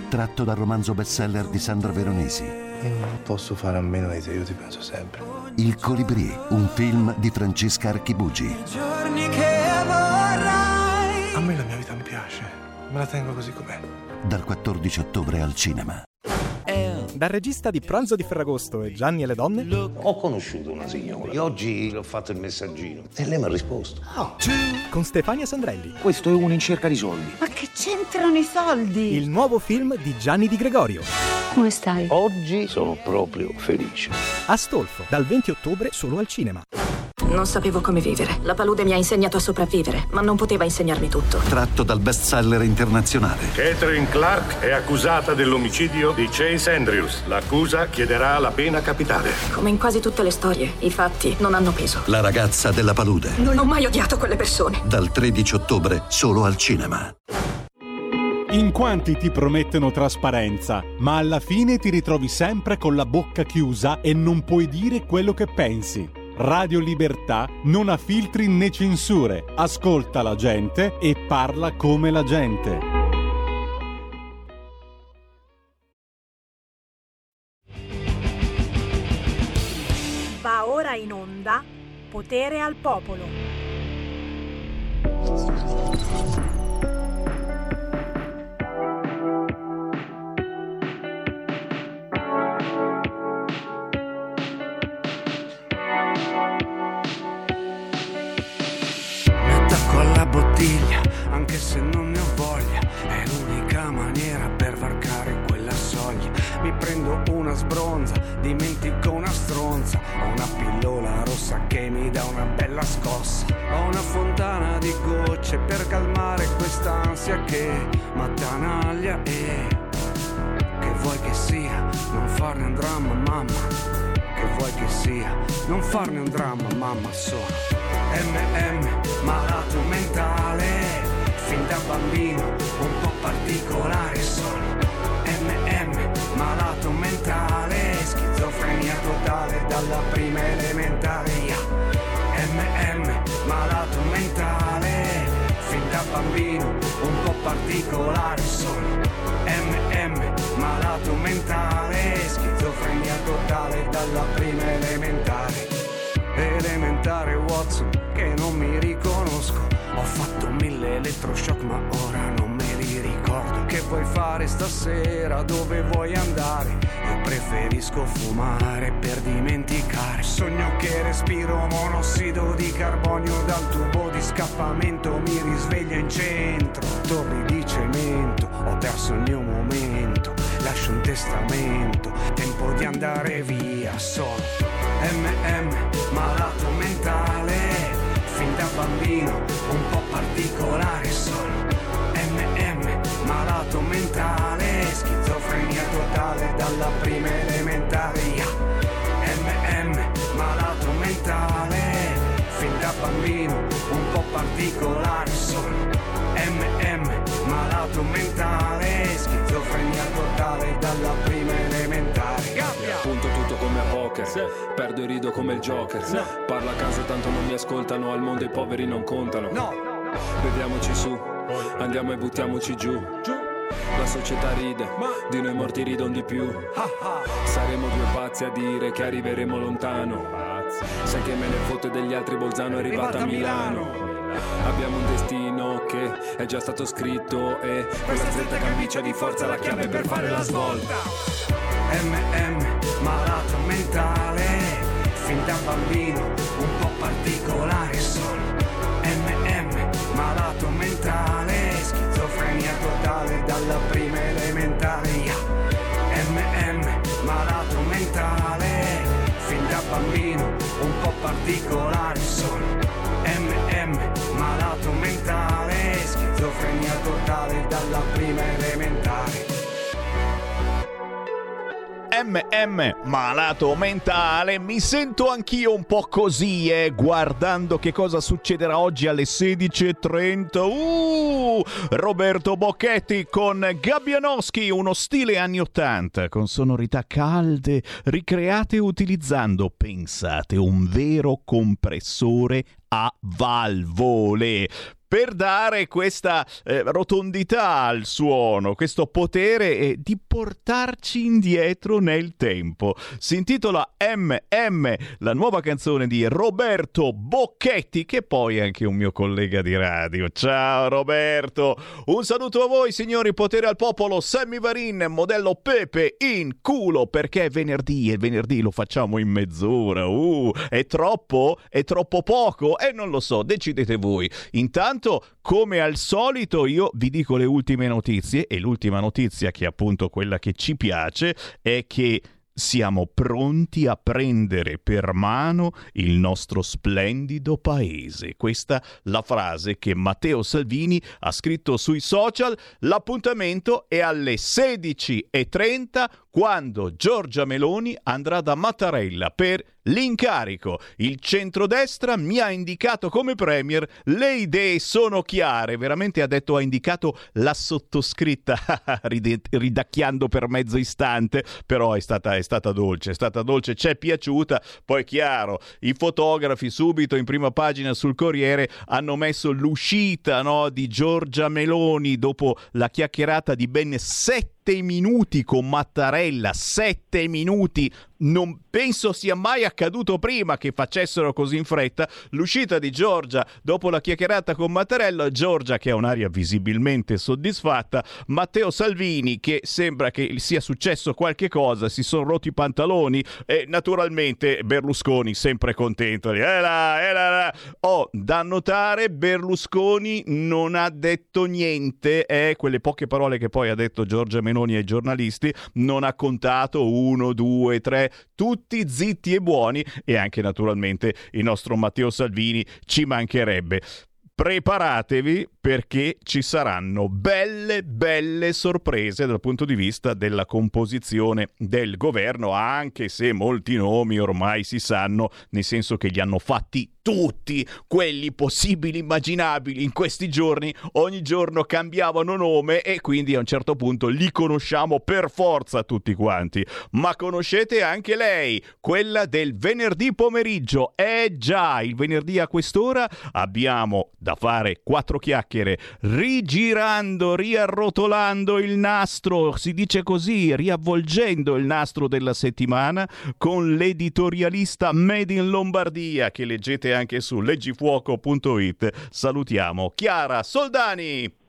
Tratto dal romanzo bestseller di Sandra Veronesi Non posso fare a meno di te, io ti penso sempre. Il Colibrì, un film di Francesca Archibugi Giorni che vorrai A me la mia vita mi piace, me la tengo così com'è. dal 14 ottobre al cinema. Dal regista di Pranzo di Ferragosto e Gianni e le donne Ho conosciuto una signora e oggi le ho fatto il messaggino e lei mi ha risposto. con Stefania Sandrelli. Questo è uno in cerca di soldi. Ma che c'entrano i soldi? Il nuovo film di Gianni Di Gregorio. Come stai? Oggi sono proprio felice. Astolfo, dal 20 ottobre solo al cinema. Non sapevo come vivere. La palude mi ha insegnato a sopravvivere, ma non poteva insegnarmi tutto. Tratto dal bestseller internazionale. Catherine Clark è accusata dell'omicidio di Chase Andrews. L'accusa chiederà la pena capitale. Come in quasi tutte le storie, i fatti non hanno peso. La ragazza della palude. Non ho mai odiato quelle persone. Dal 13 ottobre solo al cinema. In quanti ti promettono trasparenza, ma alla fine ti ritrovi sempre con la bocca chiusa e non puoi dire quello che pensi. Radio Libertà non ha filtri né censure, ascolta la gente e parla come la gente. In onda Potere al Popolo. Mi attacco alla bottiglia, anche se non Mi prendo una sbronza, dimentico una stronza. Ho una pillola rossa che mi dà una bella scossa. Ho una fontana di gocce per calmare quest'ansia che m'attanaglia e che vuoi che sia, non farne un dramma, mamma. Che vuoi che sia, non farne un dramma, mamma, sono MM, malato mentale, fin da bambino, un po' particolare sono. MM, malato mentale, schizofrenia totale dalla prima elementare. MM, malato mentale, fin da bambino, un po' particolare sono. MM, malato mentale, schizofrenia totale dalla prima elementare. Elementare Watson, che non mi riconosco. Ho fatto mille elettroshock, ma ora non me li ricordo. Che vuoi fare stasera? Dove vuoi andare? Io preferisco fumare per dimenticare. Sogno che respiro monossido di carbonio dal tubo di scappamento. Mi risveglio in centro, torri di cemento. Ho perso il mio momento, lascio un testamento. Tempo di andare via solo. MM, malato mentale, fin da bambino, un po' particolare sono. MM, malato mentale, schizofrenia totale dalla prima elementare. yeah. MM, malato mentale, fin da bambino, un po' particolare sono. MM, malato mentale, schizofrenia totale dalla prima elementare. Gabbia! Punto tutto come a poker Perdo e rido come il Joker Parlo a caso tanto non mi ascoltano Al mondo i poveri non contano Beviamoci su Andiamo e buttiamoci giù La società ride Di noi morti ridon di più. Saremo due pazzi a dire che arriveremo lontano. Sai che me ne fotte degli altri Bolzano è arrivata a Milano. Abbiamo un destino che è già stato scritto E questa stretta camicia di forza la chiave per fare la svolta. MM, malato mentale, fin da bambino, un po' particolare sono. MM, malato mentale, dalla prima elementare. MM, malato mentale, fin da bambino, un po' particolare sono. MM, malato mentale, schizofrenia totale dalla prima elementare. MM, malato mentale, mi sento anch'io un po' così, eh, guardando che cosa succederà oggi alle 16.30. Uh, Roberto Bocchetti con Gabbianowski, uno stile anni 80, con sonorità calde, ricreate utilizzando, pensate, un vero compressore a valvole. Per dare questa eh, rotondità al suono, questo potere eh, di portarci indietro nel tempo. Si intitola MM, la nuova canzone di Roberto Bocchetti, che poi è anche un mio collega di radio. Ciao Roberto, un saluto a voi signori, potere al popolo, Sammy Varin, modello Pepe in culo, perché è venerdì e venerdì lo facciamo in mezz'ora. Uh, è troppo? È troppo poco? E non lo so, decidete voi. Intanto come al solito, io vi dico le ultime notizie e l'ultima notizia, che è appunto quella che ci piace, è che siamo pronti a prendere per mano il nostro splendido paese. Questa la frase che Matteo Salvini ha scritto sui social. L'appuntamento è alle 16.30 quando Giorgia Meloni andrà da Mattarella per l'incarico. Il centrodestra mi ha indicato come premier, le idee sono chiare, veramente ha detto ha indicato la sottoscritta, ridacchiando per mezzo istante, però è stata, è stata dolce, è stata dolce, ci è piaciuta, poi chiaro, i fotografi subito in prima pagina sul Corriere hanno messo l'uscita no, di Giorgia Meloni dopo la chiacchierata di ben sette minuti con Mattarella, sette minuti. Non penso sia mai accaduto prima che facessero così in fretta. L'uscita di Giorgia dopo la chiacchierata con Mattarella, Giorgia che ha un'aria visibilmente soddisfatta, Matteo Salvini che sembra che sia successo qualche cosa, si sono rotti i pantaloni e naturalmente Berlusconi sempre contento. Eh là, eh là, là. Oh, da notare Berlusconi non ha detto niente, eh, quelle poche parole che poi ha detto Giorgia Meloni ai giornalisti, non ha contato uno, due, tre, tutti zitti e buoni e anche naturalmente il nostro Matteo Salvini ci mancherebbe. Preparatevi perché ci saranno belle, belle sorprese dal punto di vista della composizione del governo, anche se molti nomi ormai si sanno, nel senso che li hanno fatti tutti quelli possibili immaginabili in questi giorni. Ogni giorno cambiavano nome e quindi a un certo punto li conosciamo per forza tutti quanti. Ma conoscete anche lei quella del venerdì pomeriggio. Eh già il venerdì a quest'ora abbiamo da fare quattro chiacchiere rigirando riarrotolando il nastro si dice così riavvolgendo il nastro della settimana con l'editorialista Made in Lombardia che leggete anche su leggifuoco.it. Salutiamo Chiara Soldani.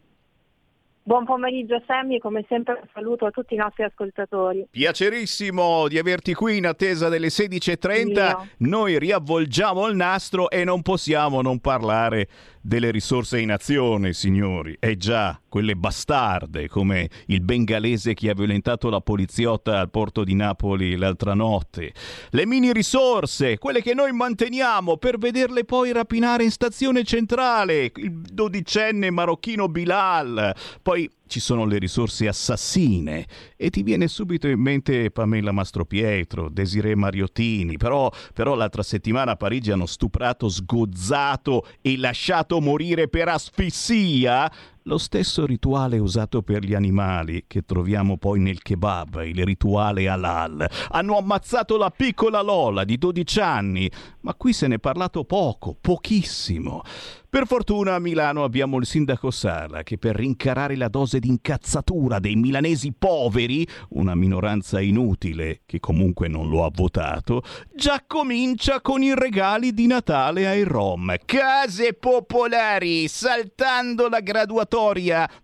Buon pomeriggio Sammy, come sempre un saluto a tutti i nostri ascoltatori. Piacerissimo di averti qui in attesa delle 16.30. Io. Noi riavvolgiamo il nastro e non possiamo non parlare delle risorse in azione, signori. E già, quelle bastarde come il bengalese che ha violentato la poliziotta al porto di Napoli l'altra notte. Le mini risorse, quelle che noi manteniamo per vederle poi rapinare in stazione centrale. Il dodicenne marocchino Bilal. Poi ci sono le risorse assassine e ti viene subito in mente Pamela Mastropietro, Desiree Mariottini, però, però l'altra settimana a Parigi hanno stuprato, sgozzato e lasciato morire per asfissia lo stesso rituale usato per gli animali che troviamo poi nel kebab, il rituale halal. Hanno ammazzato la piccola Lola di 12 anni, ma qui se ne è parlato poco, pochissimo. Per fortuna a Milano abbiamo il sindaco Sala che per rincarare la dose di incazzatura dei milanesi poveri, una minoranza inutile che comunque non lo ha votato, già comincia con i regali di Natale ai Rom. Case popolari, saltando la graduatoria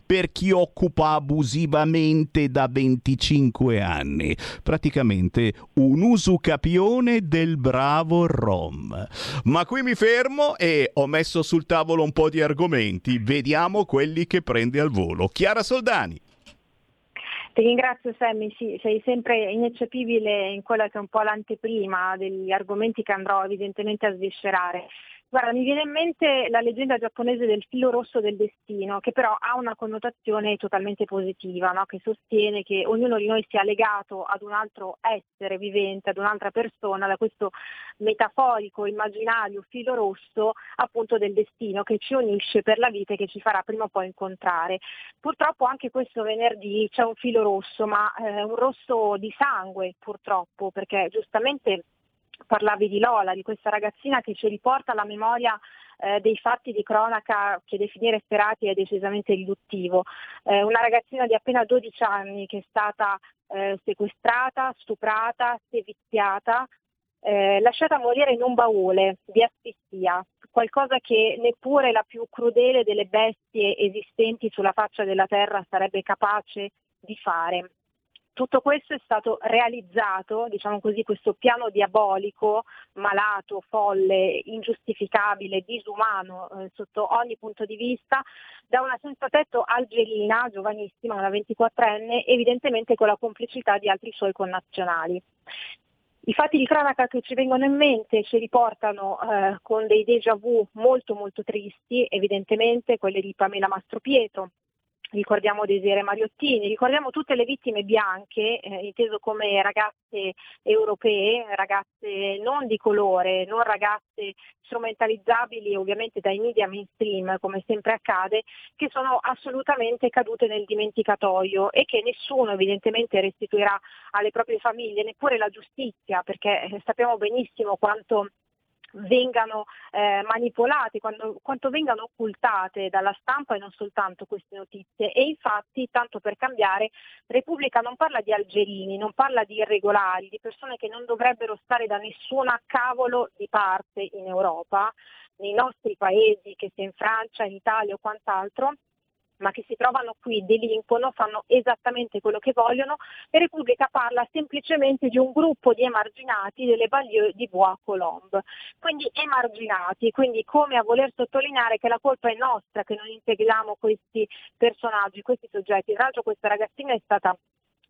per chi occupa abusivamente da 25 anni. Praticamente un usucapione del bravo Rom. Ma qui mi fermo e ho messo sul tavolo un po' di argomenti. Vediamo quelli che prende al volo. Chiara Soldani. Ti ringrazio Sammy, sì, sei sempre ineccepibile in quella che è un po' l'anteprima degli argomenti che andrò evidentemente a sviscerare. Guarda, mi viene in mente la leggenda giapponese del filo rosso del destino, che però ha una connotazione totalmente positiva, no? che sostiene che ognuno di noi sia legato ad un altro essere vivente, ad un'altra persona, da questo metaforico, immaginario filo rosso appunto del destino che ci unisce per la vita e che ci farà prima o poi incontrare. Purtroppo anche questo venerdì c'è un filo rosso, ma eh, un rosso di sangue purtroppo, perché giustamente parlavi di Lola, di questa ragazzina che ci riporta alla memoria eh, dei fatti di cronaca che definire efferati è decisamente riduttivo. Eh, una ragazzina di appena 12 anni che è stata eh, sequestrata, stuprata, seviziata, eh, lasciata morire in un baule di asfissia, qualcosa che neppure la più crudele delle bestie esistenti sulla faccia della terra sarebbe capace di fare. Tutto questo è stato realizzato, diciamo così, questo piano diabolico, malato, folle, ingiustificabile, disumano eh, sotto ogni punto di vista, da una senza tetto algerina, giovanissima, una 24enne, evidentemente con la complicità di altri suoi connazionali. I fatti di cronaca che ci vengono in mente ci riportano eh, con dei déjà vu molto molto tristi, evidentemente quelli di Pamela Mastropietro, ricordiamo Desire Mariottini, ricordiamo tutte le vittime bianche, eh, inteso come ragazze europee, ragazze non di colore, non ragazze strumentalizzabili ovviamente dai media mainstream, come sempre accade, che sono assolutamente cadute nel dimenticatoio e che nessuno evidentemente restituirà alle proprie famiglie, neppure la giustizia, perché eh, sappiamo benissimo quanto vengano eh, manipolate, quando, quanto vengano occultate dalla stampa e non soltanto queste notizie. E infatti, tanto per cambiare, Repubblica non parla di algerini, non parla di irregolari, di persone che non dovrebbero stare da nessuna cavolo di parte in Europa, nei nostri paesi, che sia in Francia, in Italia o quant'altro, ma che si trovano qui, delinquono, fanno esattamente quello che vogliono e Repubblica parla semplicemente di un gruppo di emarginati delle Baglieu di Bois Colombe. Quindi emarginati, quindi come a voler sottolineare che la colpa è nostra che non integriamo questi personaggi, questi soggetti. Tra l'altro questa ragazzina è stata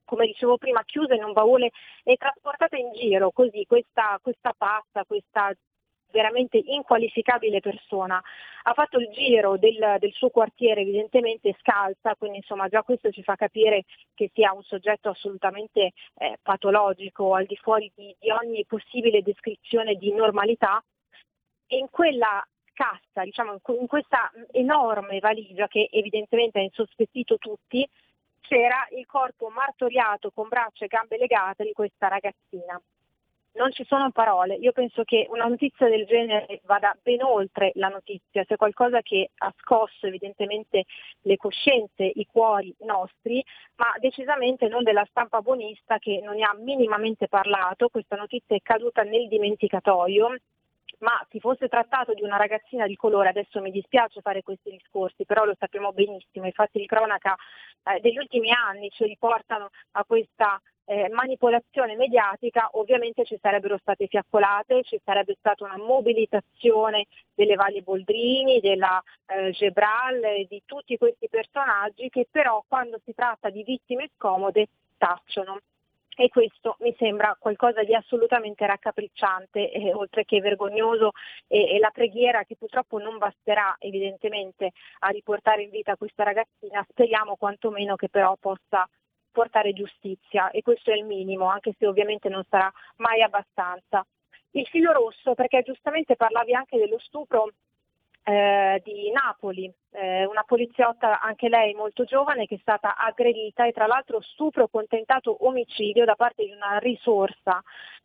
come dicevo prima, chiusa in un baule e trasportata in giro, così questa, questa pazza, questa veramente inqualificabile persona. Ha fatto il giro del, del, suo quartiere evidentemente scalza, quindi insomma già questo ci fa capire che sia un soggetto assolutamente eh, patologico, al di fuori di, di ogni possibile descrizione di normalità. E in quella cassa, diciamo, in questa enorme valigia che evidentemente ha insospettito tutti, c'era il corpo martoriato con braccia e gambe legate di questa ragazzina non ci sono parole. Io penso che una notizia del genere vada ben oltre la notizia, sia qualcosa che ha scosso evidentemente le coscienze, i cuori nostri, ma decisamente non della stampa buonista che non ne ha minimamente parlato. Questa notizia è caduta nel dimenticatoio ma si fosse trattato di una ragazzina di colore, adesso mi dispiace fare questi discorsi, però lo sappiamo benissimo, i fatti di cronaca eh, degli ultimi anni ci riportano a questa eh, manipolazione mediatica, ovviamente ci sarebbero state fiaccolate, ci sarebbe stata una mobilitazione delle Valle Boldrini, della eh, Gebral, di tutti questi personaggi che però quando si tratta di vittime scomode tacciono. E questo mi sembra qualcosa di assolutamente raccapricciante, eh, oltre che vergognoso, e, e, la preghiera che purtroppo non basterà evidentemente a riportare in vita questa ragazzina, speriamo quantomeno che però possa portare giustizia e questo è il minimo, anche se ovviamente non sarà mai abbastanza. Il filo rosso, perché giustamente parlavi anche dello stupro eh, di Napoli, eh, una poliziotta anche lei molto giovane che è stata aggredita e tra l'altro stupro con omicidio da parte di una risorsa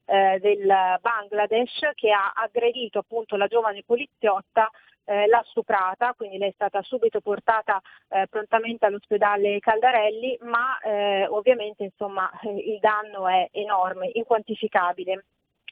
eh, del Bangladesh che ha aggredito appunto la giovane poliziotta eh, l'ha stuprata, quindi lei è stata subito portata eh, prontamente all'ospedale Caldarelli, ma eh, ovviamente insomma, il danno è enorme, inquantificabile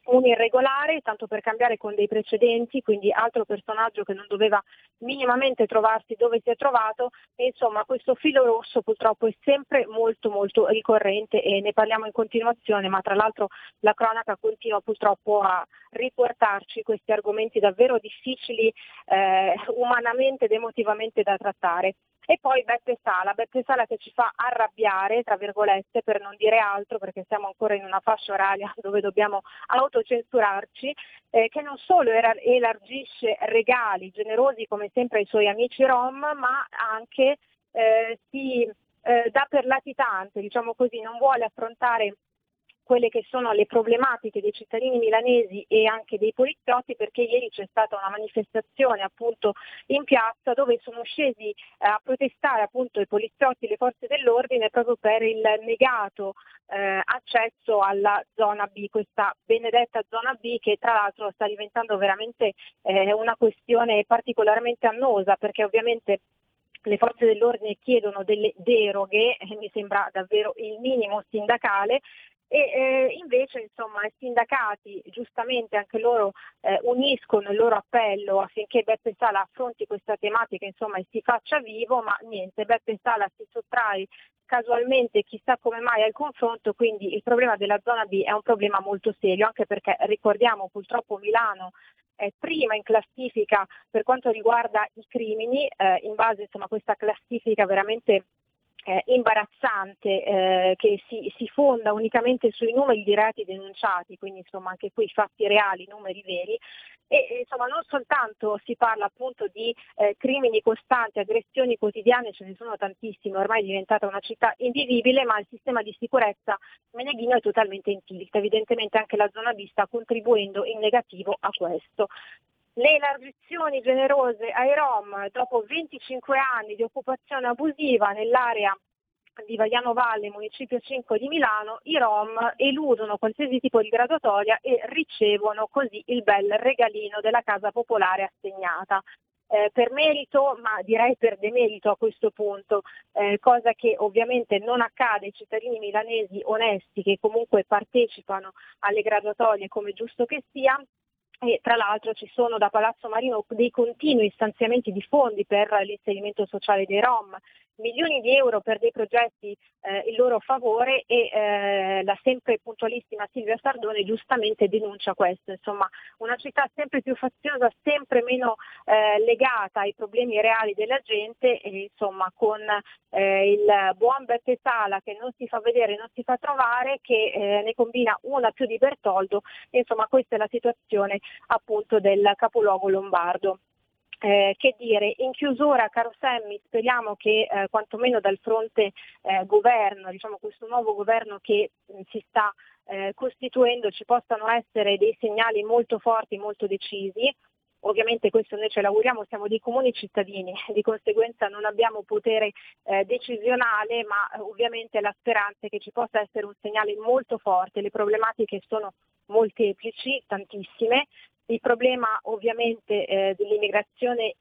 un irregolare, tanto per cambiare con dei precedenti, quindi altro personaggio che non doveva minimamente trovarsi dove si è trovato e insomma questo filo rosso purtroppo è sempre molto molto ricorrente e ne parliamo in continuazione, ma tra l'altro la cronaca continua purtroppo a riportarci questi argomenti davvero difficili eh, umanamente ed emotivamente da trattare. E poi Beppe Sala, Beppe Sala che ci fa arrabbiare, tra virgolette, per non dire altro, perché siamo ancora in una fascia oraria dove dobbiamo autocensurarci, eh, che non solo era, elargisce regali generosi come sempre ai suoi amici rom, ma anche eh, si eh, dà per latitante, diciamo così, non vuole affrontare quelle che sono le problematiche dei cittadini milanesi e anche dei poliziotti perché ieri c'è stata una manifestazione appunto in piazza dove sono scesi eh, a protestare appunto i poliziotti e le forze dell'ordine proprio per il negato eh, accesso alla zona B, questa benedetta zona B che tra l'altro sta diventando veramente eh, una questione particolarmente annosa perché ovviamente le forze dell'ordine chiedono delle deroghe, eh, mi sembra davvero il minimo sindacale, e eh, invece insomma i sindacati giustamente anche loro eh, uniscono il loro appello affinché Beppe Sala affronti questa tematica insomma e si faccia vivo, ma niente, Beppe Sala si sottrae casualmente chissà come mai al confronto, quindi il problema della zona B è un problema molto serio, anche perché ricordiamo purtroppo Milano è prima in classifica per quanto riguarda i crimini, eh, in base insomma, a questa classifica veramente eh, imbarazzante eh, che si, si, fonda unicamente sui numeri di reati denunciati, quindi insomma anche qui fatti reali, numeri veri. E insomma non soltanto si parla appunto di eh, crimini costanti, aggressioni quotidiane, ce ne sono tantissime, ormai è diventata una città invivibile, ma il sistema di sicurezza meneghino è totalmente in tilt. Evidentemente anche la zona B sta contribuendo in negativo a questo. Le elargizioni generose ai Rom dopo 25 anni di occupazione abusiva nell'area di Vagliano Valle, municipio 5 di Milano, i Rom eludono qualsiasi tipo di graduatoria e ricevono così il bel regalino della casa popolare assegnata. Eh, per merito, ma direi per demerito a questo punto, eh, cosa che ovviamente non accade ai cittadini milanesi onesti che comunque partecipano alle graduatorie come giusto che sia, e tra l'altro ci sono da Palazzo Marino dei continui stanziamenti di fondi per l'inserimento sociale dei Rom, milioni di euro per dei progetti eh, in loro favore e eh, la sempre puntualissima Silvia Sardone giustamente denuncia questo, insomma una città sempre più faziosa, sempre meno eh, legata ai problemi reali della gente e insomma con eh, il buon Beppe Sala che non si fa vedere, non si fa trovare, che eh, ne combina una più di Bertoldo, insomma questa è la situazione appunto del capoluogo lombardo. Eh, che dire, in chiusura, caro Sammy, speriamo che eh, quantomeno dal fronte eh, governo, diciamo questo nuovo governo che mh, si sta eh, costituendo, ci possano essere dei segnali molto forti, molto decisi. Ovviamente questo noi ce l'auguriamo, siamo dei comuni cittadini, di conseguenza non abbiamo potere eh, decisionale, ma eh, ovviamente la speranza è che ci possa essere un segnale molto forte. Le problematiche sono molteplici, tantissime, il problema ovviamente eh, dell'immigrazione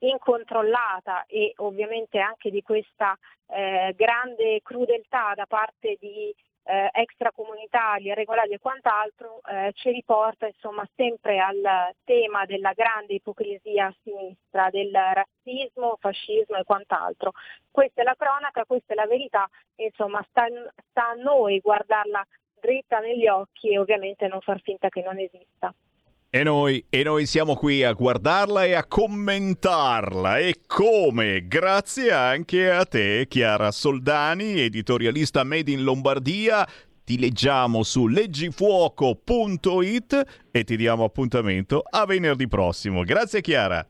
incontrollata e ovviamente anche di questa eh, grande crudeltà da parte di eh, extracomunitari, irregolari e quant'altro eh, ci riporta insomma sempre al tema della grande ipocrisia a sinistra, del razzismo, fascismo e quant'altro. Questa è la cronaca, questa è la verità, insomma sta, sta a noi guardarla dritta negli occhi e ovviamente non far finta che non esista. E noi, e noi, siamo qui a guardarla e a commentarla. E come? Grazie anche a te, Chiara Soldani, editorialista Made in Lombardia. Ti leggiamo su leggifuoco.it e ti diamo appuntamento a venerdì prossimo. Grazie Chiara.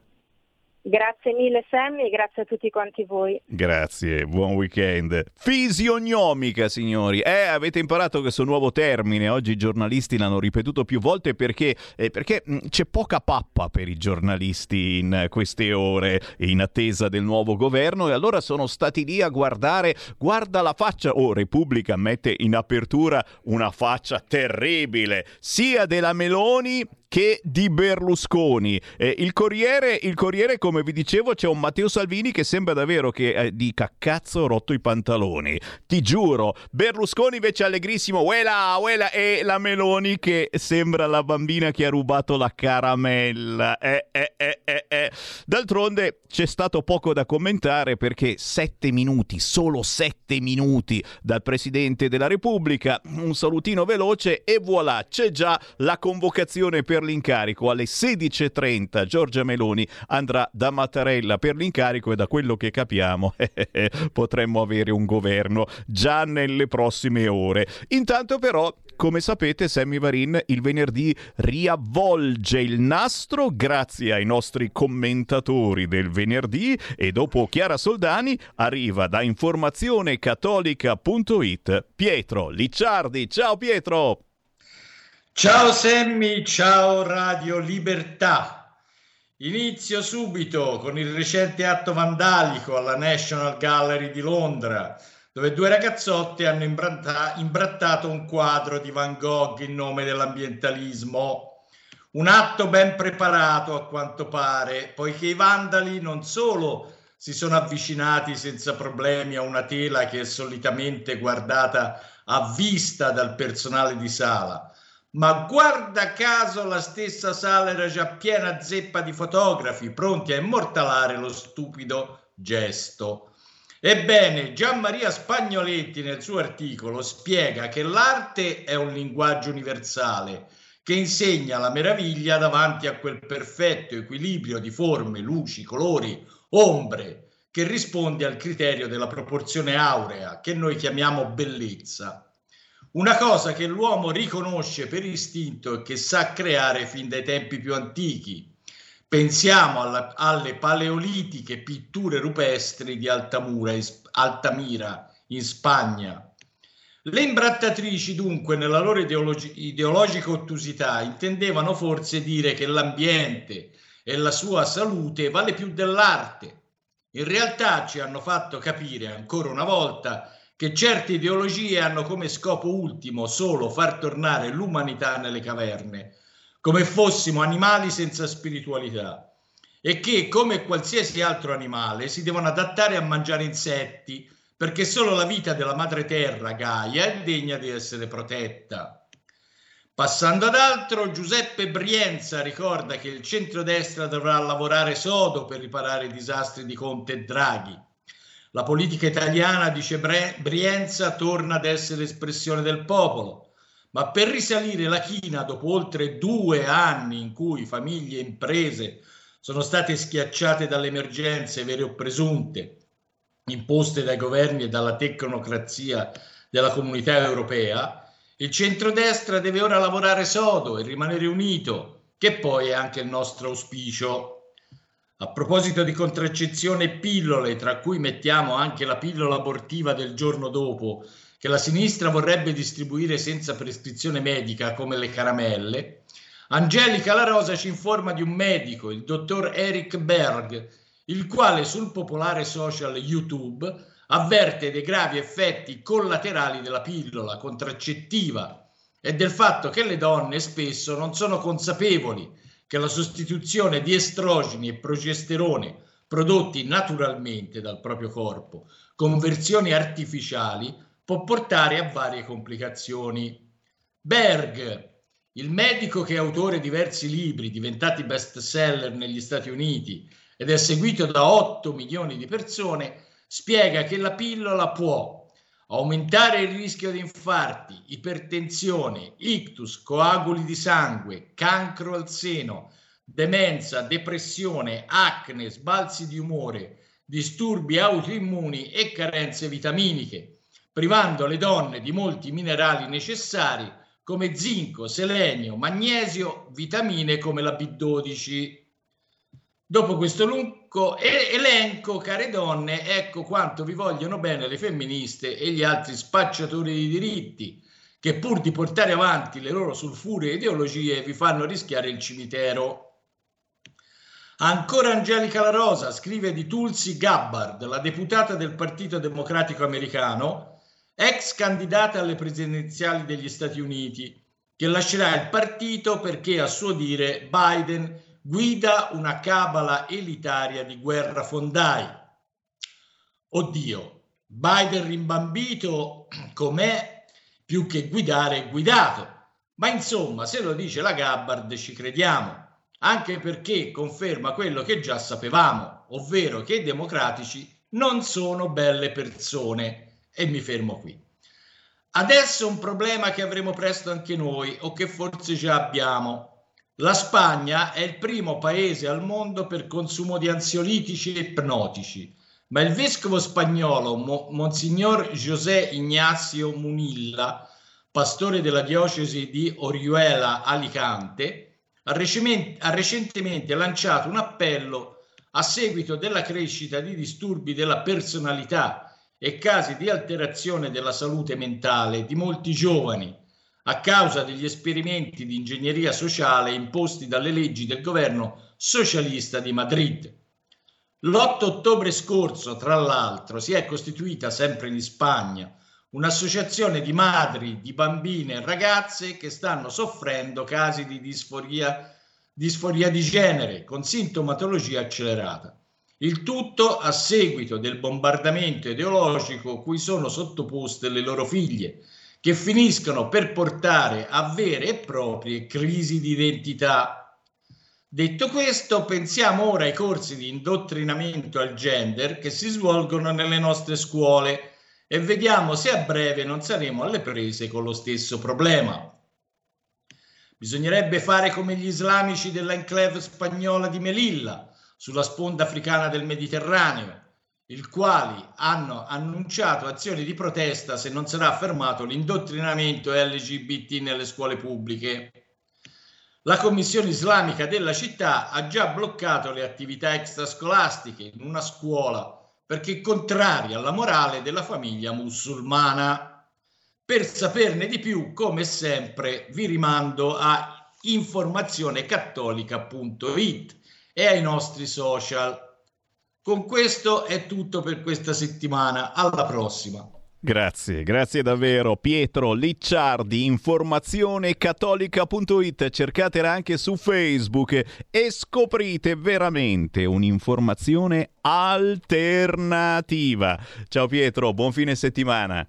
Grazie mille Sammy grazie a tutti quanti voi. Grazie, buon weekend. Fisionomica, signori. Eh, avete imparato questo nuovo termine. Oggi i giornalisti l'hanno ripetuto più volte perché, eh, perché mh, c'è poca pappa per i giornalisti in queste ore in attesa del nuovo governo e allora sono stati lì a guardare, guarda la faccia. Oh, Repubblica mette in apertura una faccia terribile, sia della Meloni che di Berlusconi. Eh, il, Corriere, il Corriere, come vi dicevo, c'è un Matteo Salvini che sembra davvero che eh, dica cazzo ho rotto i pantaloni. Ti giuro. Berlusconi invece allegrissimo, uela, uela, e la Meloni che sembra la bambina che ha rubato la caramella. Eh, eh, eh, eh. D'altronde c'è stato poco da commentare perché sette minuti, solo sette minuti dal Presidente della Repubblica, un salutino veloce e voilà, c'è già la convocazione per l'incarico. Alle 16.30 Giorgia Meloni andrà da Mattarella per l'incarico e da quello che capiamo potremmo avere un governo già nelle prossime ore. Intanto però come sapete, Sammy Varin il venerdì riavvolge il nastro grazie ai nostri commentatori del venerdì e dopo Chiara Soldani arriva da informazionecattolica.it Pietro Licciardi. Ciao Pietro! Ciao Sammy, ciao Radio Libertà. Inizio subito con il recente atto vandalico alla National Gallery di Londra dove due ragazzotti hanno imbratta- imbrattato un quadro di Van Gogh in nome dell'ambientalismo. Un atto ben preparato a quanto pare, poiché i vandali non solo si sono avvicinati senza problemi a una tela che è solitamente guardata a vista dal personale di sala, ma guarda caso la stessa sala era già piena zeppa di fotografi pronti a immortalare lo stupido gesto. Ebbene, Gianmaria Spagnoletti nel suo articolo spiega che l'arte è un linguaggio universale che insegna la meraviglia davanti a quel perfetto equilibrio di forme, luci, colori, ombre, che risponde al criterio della proporzione aurea, che noi chiamiamo bellezza. Una cosa che l'uomo riconosce per istinto e che sa creare fin dai tempi più antichi, Pensiamo alla, alle paleolitiche pitture rupestri di Altamura, in, Altamira in Spagna. Le imbrattatrici dunque nella loro ideologi- ideologica ottusità intendevano forse dire che l'ambiente e la sua salute vale più dell'arte. In realtà ci hanno fatto capire ancora una volta che certe ideologie hanno come scopo ultimo solo far tornare l'umanità nelle caverne, come fossimo animali senza spiritualità e che, come qualsiasi altro animale, si devono adattare a mangiare insetti perché solo la vita della madre terra, Gaia, è degna di essere protetta. Passando ad altro, Giuseppe Brienza ricorda che il centrodestra dovrà lavorare sodo per riparare i disastri di Conte e Draghi. La politica italiana, dice Brienza, torna ad essere espressione del popolo ma per risalire la china dopo oltre due anni in cui famiglie e imprese sono state schiacciate dalle emergenze vere o presunte imposte dai governi e dalla tecnocrazia della comunità europea, il centrodestra deve ora lavorare sodo e rimanere unito, che poi è anche il nostro auspicio. A proposito di contraccezione e pillole, tra cui mettiamo anche la pillola abortiva del giorno dopo, che la sinistra vorrebbe distribuire senza prescrizione medica come le caramelle, Angelica La Rosa ci informa di un medico, il dottor Eric Berg, il quale sul popolare social YouTube avverte dei gravi effetti collaterali della pillola contraccettiva e del fatto che le donne spesso non sono consapevoli che la sostituzione di estrogeni e progesterone prodotti naturalmente dal proprio corpo con versioni artificiali può portare a varie complicazioni. Berg, il medico che è autore di diversi libri diventati best seller negli Stati Uniti ed è seguito da 8 milioni di persone, spiega che la pillola può aumentare il rischio di infarti, ipertensione, ictus, coaguli di sangue, cancro al seno, demenza, depressione, acne, sbalzi di umore, disturbi autoimmuni e carenze vitaminiche privando le donne di molti minerali necessari come zinco, selenio, magnesio, vitamine come la B12. Dopo questo lungo elenco, care donne, ecco quanto vi vogliono bene le femministe e gli altri spacciatori di diritti, che pur di portare avanti le loro sulfure ideologie vi fanno rischiare il cimitero. Ancora Angelica La Rosa scrive di Tulsi Gabbard, la deputata del Partito Democratico Americano, ex candidata alle presidenziali degli Stati Uniti, che lascerà il partito perché a suo dire Biden guida una cabala elitaria di guerra fondai. Oddio, Biden rimbambito com'è, più che guidare guidato. Ma insomma, se lo dice la Gabbard ci crediamo, anche perché conferma quello che già sapevamo, ovvero che i democratici non sono belle persone e mi fermo qui. Adesso un problema che avremo presto anche noi o che forse già abbiamo. La Spagna è il primo paese al mondo per consumo di ansiolitici e ipnotici, ma il vescovo spagnolo Mo- Monsignor José Ignacio Munilla, pastore della diocesi di Orihuela Alicante, ha, reciment- ha recentemente lanciato un appello a seguito della crescita di disturbi della personalità e casi di alterazione della salute mentale di molti giovani a causa degli esperimenti di ingegneria sociale imposti dalle leggi del governo socialista di Madrid. L'8 ottobre scorso, tra l'altro, si è costituita sempre in Spagna un'associazione di madri di bambine e ragazze che stanno soffrendo casi di disforia, disforia di genere con sintomatologia accelerata. Il tutto a seguito del bombardamento ideologico cui sono sottoposte le loro figlie, che finiscono per portare a vere e proprie crisi di identità. Detto questo, pensiamo ora ai corsi di indottrinamento al gender che si svolgono nelle nostre scuole e vediamo se a breve non saremo alle prese con lo stesso problema. Bisognerebbe fare come gli islamici dell'enclave spagnola di Melilla, sulla sponda africana del Mediterraneo, il quali hanno annunciato azioni di protesta se non sarà fermato l'indottrinamento LGBT nelle scuole pubbliche. La Commissione Islamica della città ha già bloccato le attività extrascolastiche in una scuola perché contraria alla morale della famiglia musulmana. Per saperne di più, come sempre, vi rimando a informazionecattolica.it e ai nostri social. Con questo è tutto per questa settimana. Alla prossima. Grazie, grazie davvero Pietro Licciardi, informazionecattolica.it, cercatela anche su Facebook e scoprite veramente un'informazione alternativa. Ciao Pietro, buon fine settimana.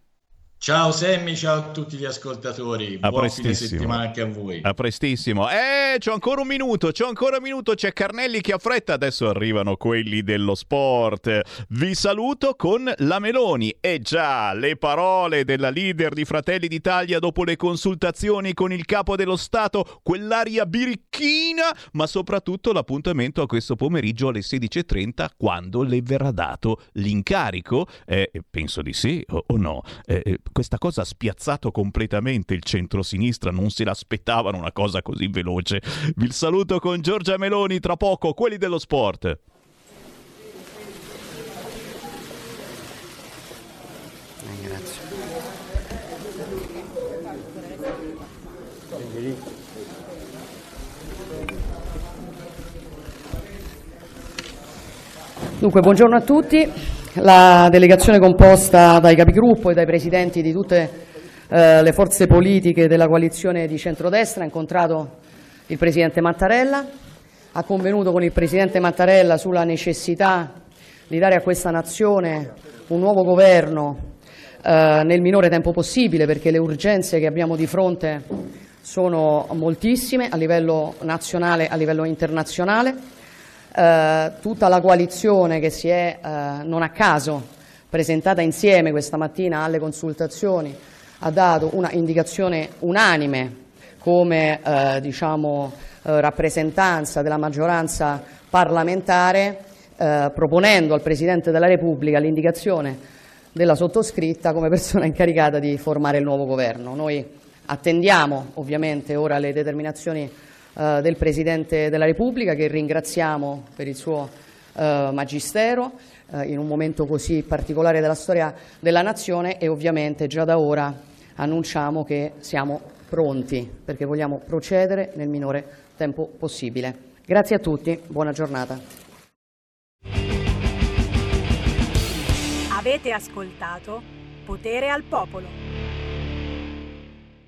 Ciao Semmi, ciao a tutti gli ascoltatori. A Buon fine settimana anche a voi. A prestissimo. Eh, c'ho ancora un minuto, c'ho ancora un minuto, c'è Carnelli che ha fretta, adesso arrivano quelli dello sport. Vi saluto con la Meloni. E già, le parole della leader di Fratelli d'Italia dopo le consultazioni con il capo dello Stato, quell'aria birichina, ma soprattutto l'appuntamento a questo pomeriggio alle 16.30 quando le verrà dato l'incarico. Eh, penso di sì o, o no. Eh, eh, questa cosa ha spiazzato completamente il centro-sinistra, non se l'aspettavano una cosa così veloce. Vi saluto con Giorgia Meloni tra poco, quelli dello sport. Dunque, buongiorno a tutti. La delegazione composta dai capigruppo e dai presidenti di tutte eh, le forze politiche della coalizione di centrodestra ha incontrato il presidente Mattarella, ha convenuto con il presidente Mattarella sulla necessità di dare a questa nazione un nuovo governo eh, nel minore tempo possibile perché le urgenze che abbiamo di fronte sono moltissime a livello nazionale e a livello internazionale. Eh, tutta la coalizione che si è eh, non a caso presentata insieme questa mattina alle consultazioni ha dato una indicazione unanime come eh, diciamo, eh, rappresentanza della maggioranza parlamentare eh, proponendo al Presidente della Repubblica l'indicazione della sottoscritta come persona incaricata di formare il nuovo governo. Noi attendiamo ovviamente ora le determinazioni eh, del Presidente della Repubblica che ringraziamo per il suo eh, magistero eh, in un momento così particolare della storia della nazione e ovviamente già da ora annunciamo che siamo pronti perché vogliamo procedere nel minore tempo possibile. Grazie a tutti, buona giornata. Avete ascoltato Potere al Popolo.